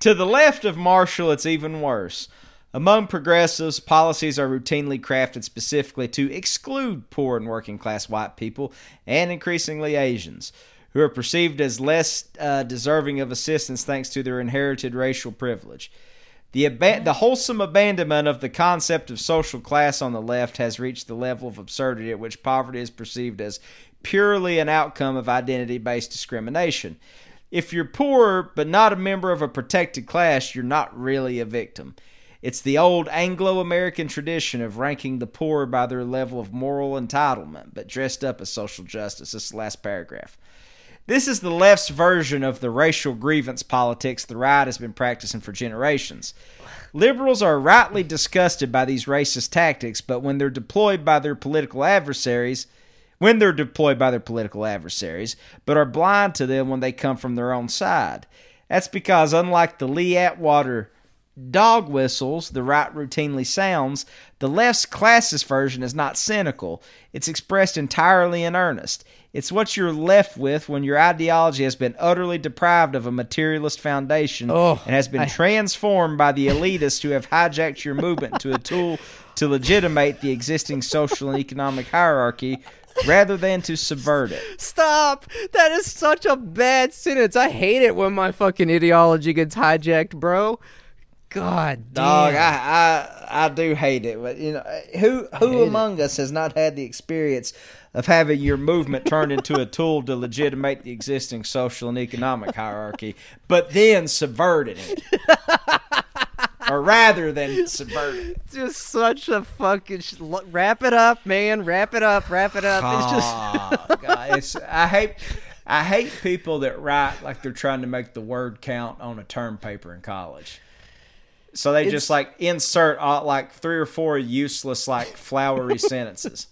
Speaker 2: To the left of Marshall, it's even worse. Among progressives, policies are routinely crafted specifically to exclude poor and working class white people and increasingly Asians, who are perceived as less uh, deserving of assistance thanks to their inherited racial privilege. The, aba- the wholesome abandonment of the concept of social class on the left has reached the level of absurdity at which poverty is perceived as purely an outcome of identity based discrimination. If you're poor but not a member of a protected class, you're not really a victim. It's the old Anglo American tradition of ranking the poor by their level of moral entitlement, but dressed up as social justice. This last paragraph. This is the left's version of the racial grievance politics the right has been practicing for generations. Liberals are rightly disgusted by these racist tactics, but when they're deployed by their political adversaries, when they're deployed by their political adversaries, but are blind to them when they come from their own side. That's because, unlike the Lee Atwater dog whistles the right routinely sounds, the left's classist version is not cynical. It's expressed entirely in earnest. It's what you're left with when your ideology has been utterly deprived of a materialist foundation
Speaker 1: Oh,
Speaker 2: and has been
Speaker 1: I-
Speaker 2: transformed by the elitists who have hijacked your movement to a tool to legitimate the existing social and economic hierarchy rather than to subvert it.
Speaker 1: Stop! That is such a bad sentence. I hate it when my fucking ideology gets hijacked, bro. God,
Speaker 2: Dog,
Speaker 1: damn.
Speaker 2: I, I I do hate it, but you know who who among us has not had the experience of having your movement turned into a tool to legitimate the existing social and economic hierarchy, but then subverted it, or rather than subverted
Speaker 1: just such a fucking sh- wrap it up, man. Wrap it up. Wrap it up. It's just
Speaker 2: Oh, God, it's I hate I hate people that write like they're trying to make the word count on a term paper in college. So they
Speaker 1: It's-
Speaker 2: just like insert uh, like three or four useless like flowery sentences.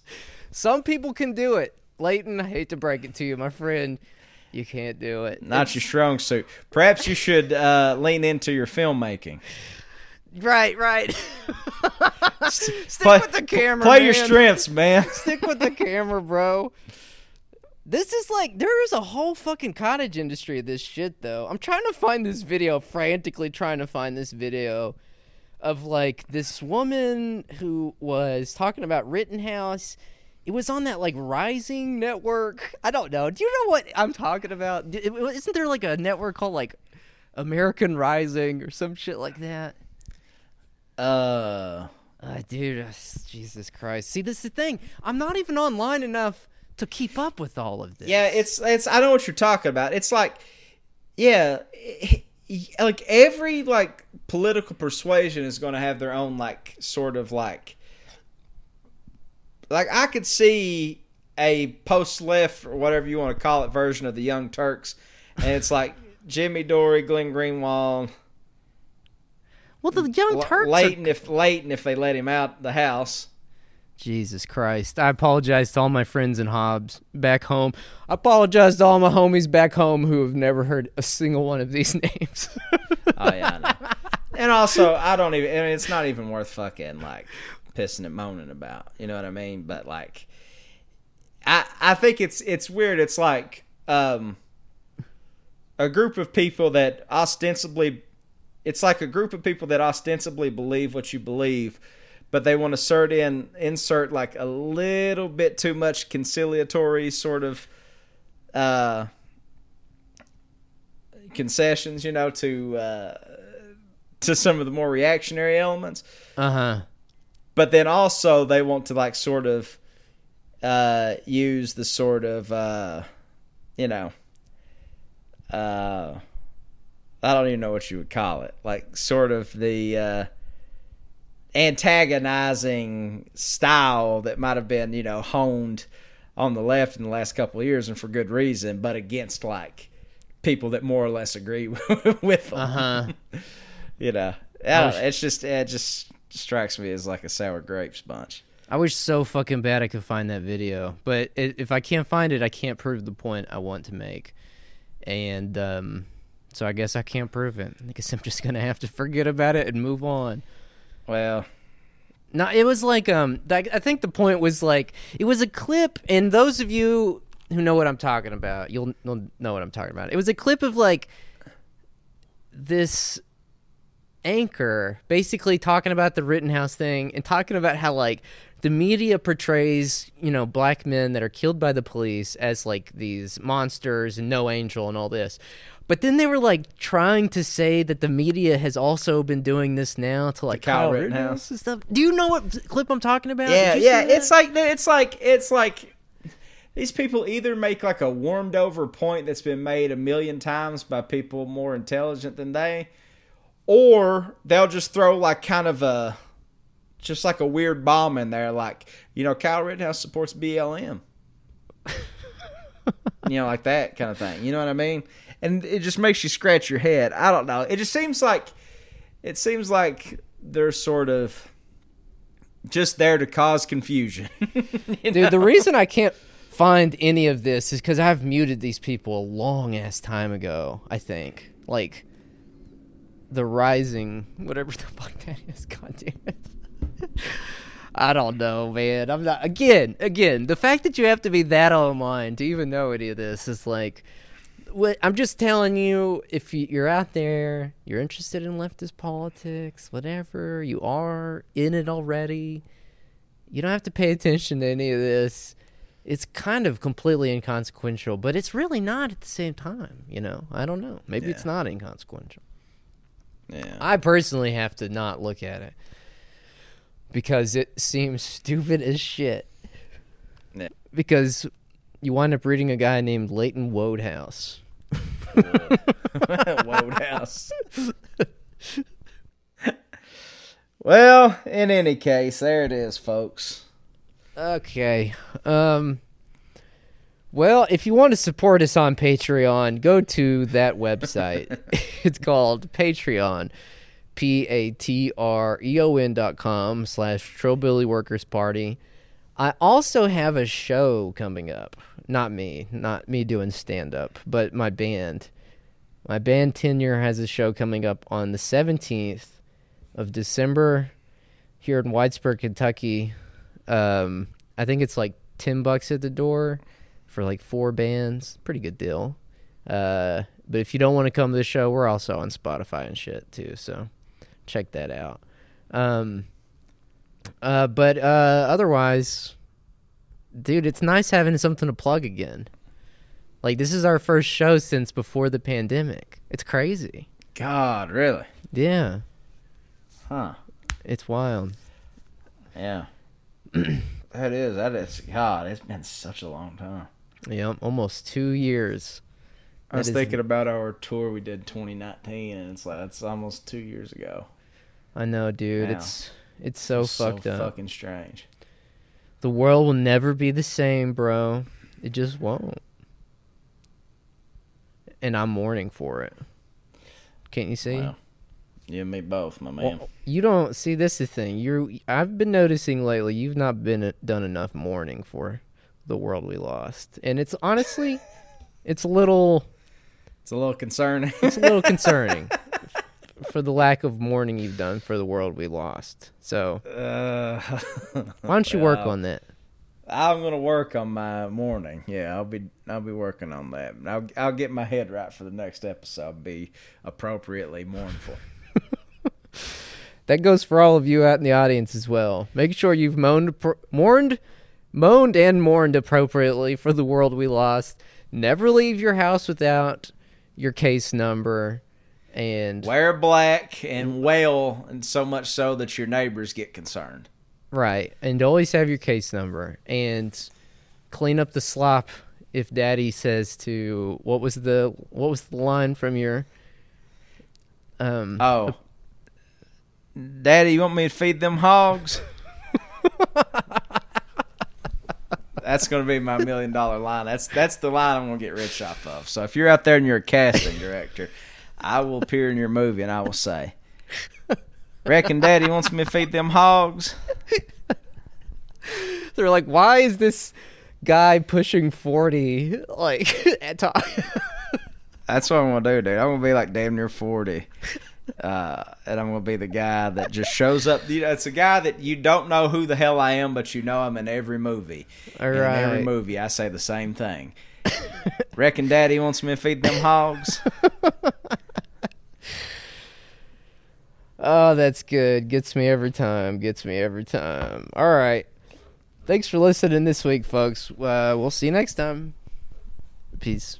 Speaker 1: Some people can do it. Leighton, I hate to break it to you, my friend. You can't do it.
Speaker 2: Not your strong suit. Perhaps you should uh, lean into your filmmaking.
Speaker 1: Right, right. Stick
Speaker 2: Play,
Speaker 1: with the camera.
Speaker 2: play your strengths, man.
Speaker 1: Stick with the camera, bro. This is like there is a whole fucking cottage industry of this shit though. I'm trying to find this video, frantically trying to find this video of like this woman who was talking about Rittenhouse. It was on that like Rising network. I don't know. Do you know what I'm talking about? Isn't there like a network called like American Rising or some shit like that?
Speaker 2: Uh,
Speaker 1: Uh, dude, uh, Jesus Christ. See, this is the thing. I'm not even online enough to keep up with all of this.
Speaker 2: yeah, it's it's. I know what you're talking about. It's like, yeah, like every like political persuasion is going to have their own like sort of like, like I could see a post left or whatever you want to call it version of the Young Turks, and it's like Jimmy Dore, Glenn Greenwald,
Speaker 1: Well, the Young Turks. are-
Speaker 2: if Leighton if they let him out the house.
Speaker 1: Jesus Christ. I apologize to all my friends in Hobbs back home. I apologize to all my homies back home who have never heard a single one of these names.
Speaker 2: Oh yeah, I know. and also I don't even. I mean, it's not even worth fucking like pissing and moaning about. You know what I mean? But like, I I think it's it's weird. It's like um a group of people that ostensibly, it's like a group of people that ostensibly believe what you believe. But they want to insert in insert like a little bit too much conciliatory sort of uh, concessions, you know, to uh, to some of the more reactionary elements.
Speaker 1: uh huh.
Speaker 2: But then also they want to like sort of uh, use the sort of uh, you know uh, I don't even know what you would call it, like sort of the uh, antagonizing style that might have been you know honed on the left in the last couple of years and for good reason, but against like people that more or less agree with them.
Speaker 1: Uh huh.
Speaker 2: You know, I it's just it just strikes me as like a sour grapes bunch.
Speaker 1: I wish so fucking bad I could find that video, but i if I can't find it, I can't prove the point I want to make, and um, so I guess I can't prove it. I guess I'm just gonna have to forget about it and move on.
Speaker 2: Well,
Speaker 1: No, it was like um, I think the point was like it was a clip, and those of you who know what I'm talking about, you'll, you'll know what I'm talking about. It was a clip of like this anchor basically talking about the Rittenhouse thing and talking about how like the media portrays you know black men that are killed by the police as like these monsters and no angel and all this but then they were like trying to say that the media has also been doing this now to like
Speaker 2: Kyle
Speaker 1: Kyle
Speaker 2: Rittenhouse.
Speaker 1: Rittenhouse and stuff. Do you know what clip I'm talking about?
Speaker 2: yeah, yeah. It's like it's like it's like these people either make like a warmed over point that's been made a million times by people more intelligent than they, or they'll just throw like kind of a just like a weird bomb in there, like you know, Kyle Rittenhouse supports BLM. you know, like that kind of thing. You know what I mean? And it just makes you scratch your head. I don't know. It just seems like it seems like they're sort of just there to cause confusion.
Speaker 1: Dude, the reason I can't find any of this is because I've muted these people a long ass time ago. I think like the rising, whatever the fuck that is. God damn it. I don't know, man. I'm not. Again, again, the fact that you have to be that online to even know any of this is like. What I'm just telling you, if you- you're out there, you're interested in leftist politics, whatever you are in it already, you don't have to pay attention to any of this. It's kind of completely inconsequential, but it's really not at the same time. You know, I don't know. Maybe it's not inconsequential.
Speaker 2: Yeah.
Speaker 1: I personally have to not look at it because it seems stupid as shit.
Speaker 2: Yeah.
Speaker 1: Because you wind up reading a guy named Leighton Wodehouse.
Speaker 2: Wodehouse. well, in any case, there it is, folks.
Speaker 1: Okay. Um well, if you want to support us on Patreon, go to that website. it's called Patreon. P A T R E O N dot com slash Trillbilly Workers Party. I also have a show coming up. Not me, not me doing stand up, but my band. My band Tenure has a show coming up on the 17th of December here in Whitesburg, Kentucky. Um, I think it's like 10 bucks at the door for like four bands. Pretty good deal. Uh, but if you don't want to come to the show, we're also on Spotify and shit too. So check that out. Um, uh, but uh, otherwise, dude, it's nice having something to plug again. Like this is our first show since before the pandemic. It's crazy.
Speaker 2: God, really?
Speaker 1: Yeah,
Speaker 2: Huh?
Speaker 1: it's wild.
Speaker 2: Yeah. that is. That is. God, it's been such a long time.
Speaker 1: Yeah, almost two years.
Speaker 2: I was
Speaker 1: That is-
Speaker 2: thinking about our tour we did 2019, and it's like that's almost two years ago.
Speaker 1: I know, dude.
Speaker 2: Yeah.
Speaker 1: It's it's so
Speaker 2: It's
Speaker 1: fucked up.
Speaker 2: fucking strange.
Speaker 1: The world will never be the same, bro. It just won't. And I'm mourning for it. Can't you see?
Speaker 2: Wow. You and me both, my man.
Speaker 1: Well, you don't see this is the thing. You're. I've been noticing lately you've not been done enough mourning for the world we lost. And it's honestly it's a little
Speaker 2: it's a little concerning.
Speaker 1: it's a little concerning for the lack of mourning you've done for the world we lost. So,
Speaker 2: uh,
Speaker 1: why don't you work
Speaker 2: well,
Speaker 1: on that?
Speaker 2: I'm gonna work on my mourning. Yeah, I'll be I'll be working on that. I'll I'll get my head right for the next episode. Be appropriately mournful.
Speaker 1: That goes for all of you out in the audience as well. Make sure you've moaned, pr- mourned, moaned, and mourned appropriately for the world we lost. Never leave your house without your case number, and
Speaker 2: Wear black and wail, and so much so that your neighbors get concerned.
Speaker 1: right, and always have your case number, and clean up the slop. If Daddy says to what was the what was the line from your um
Speaker 2: Oh, Daddy, you want me to feed them hogs? That's gonna be my million dollar line. That's that's the line I'm gonna get rich off of. So if you're out there and you're a casting director, I will appear in your movie and I will say, "Reckon Daddy wants me to feed them hogs."
Speaker 1: they're like, why is this guy pushing forty like at top?
Speaker 2: That's what I'm gonna do, dude. I'm gonna be like damn near forty, uh, and I'm gonna be the guy that just shows up. You know, it's a guy that you don't know who the hell I am, but you know I'm in every movie.
Speaker 1: All
Speaker 2: And In every movie, I say the same thing. Reckon Daddy wants me to feed them hogs.
Speaker 1: Oh, that's good. Gets me every time. Gets me every time. All right. Thanks for listening this week, folks. Uh, we'll see you next time. Peace.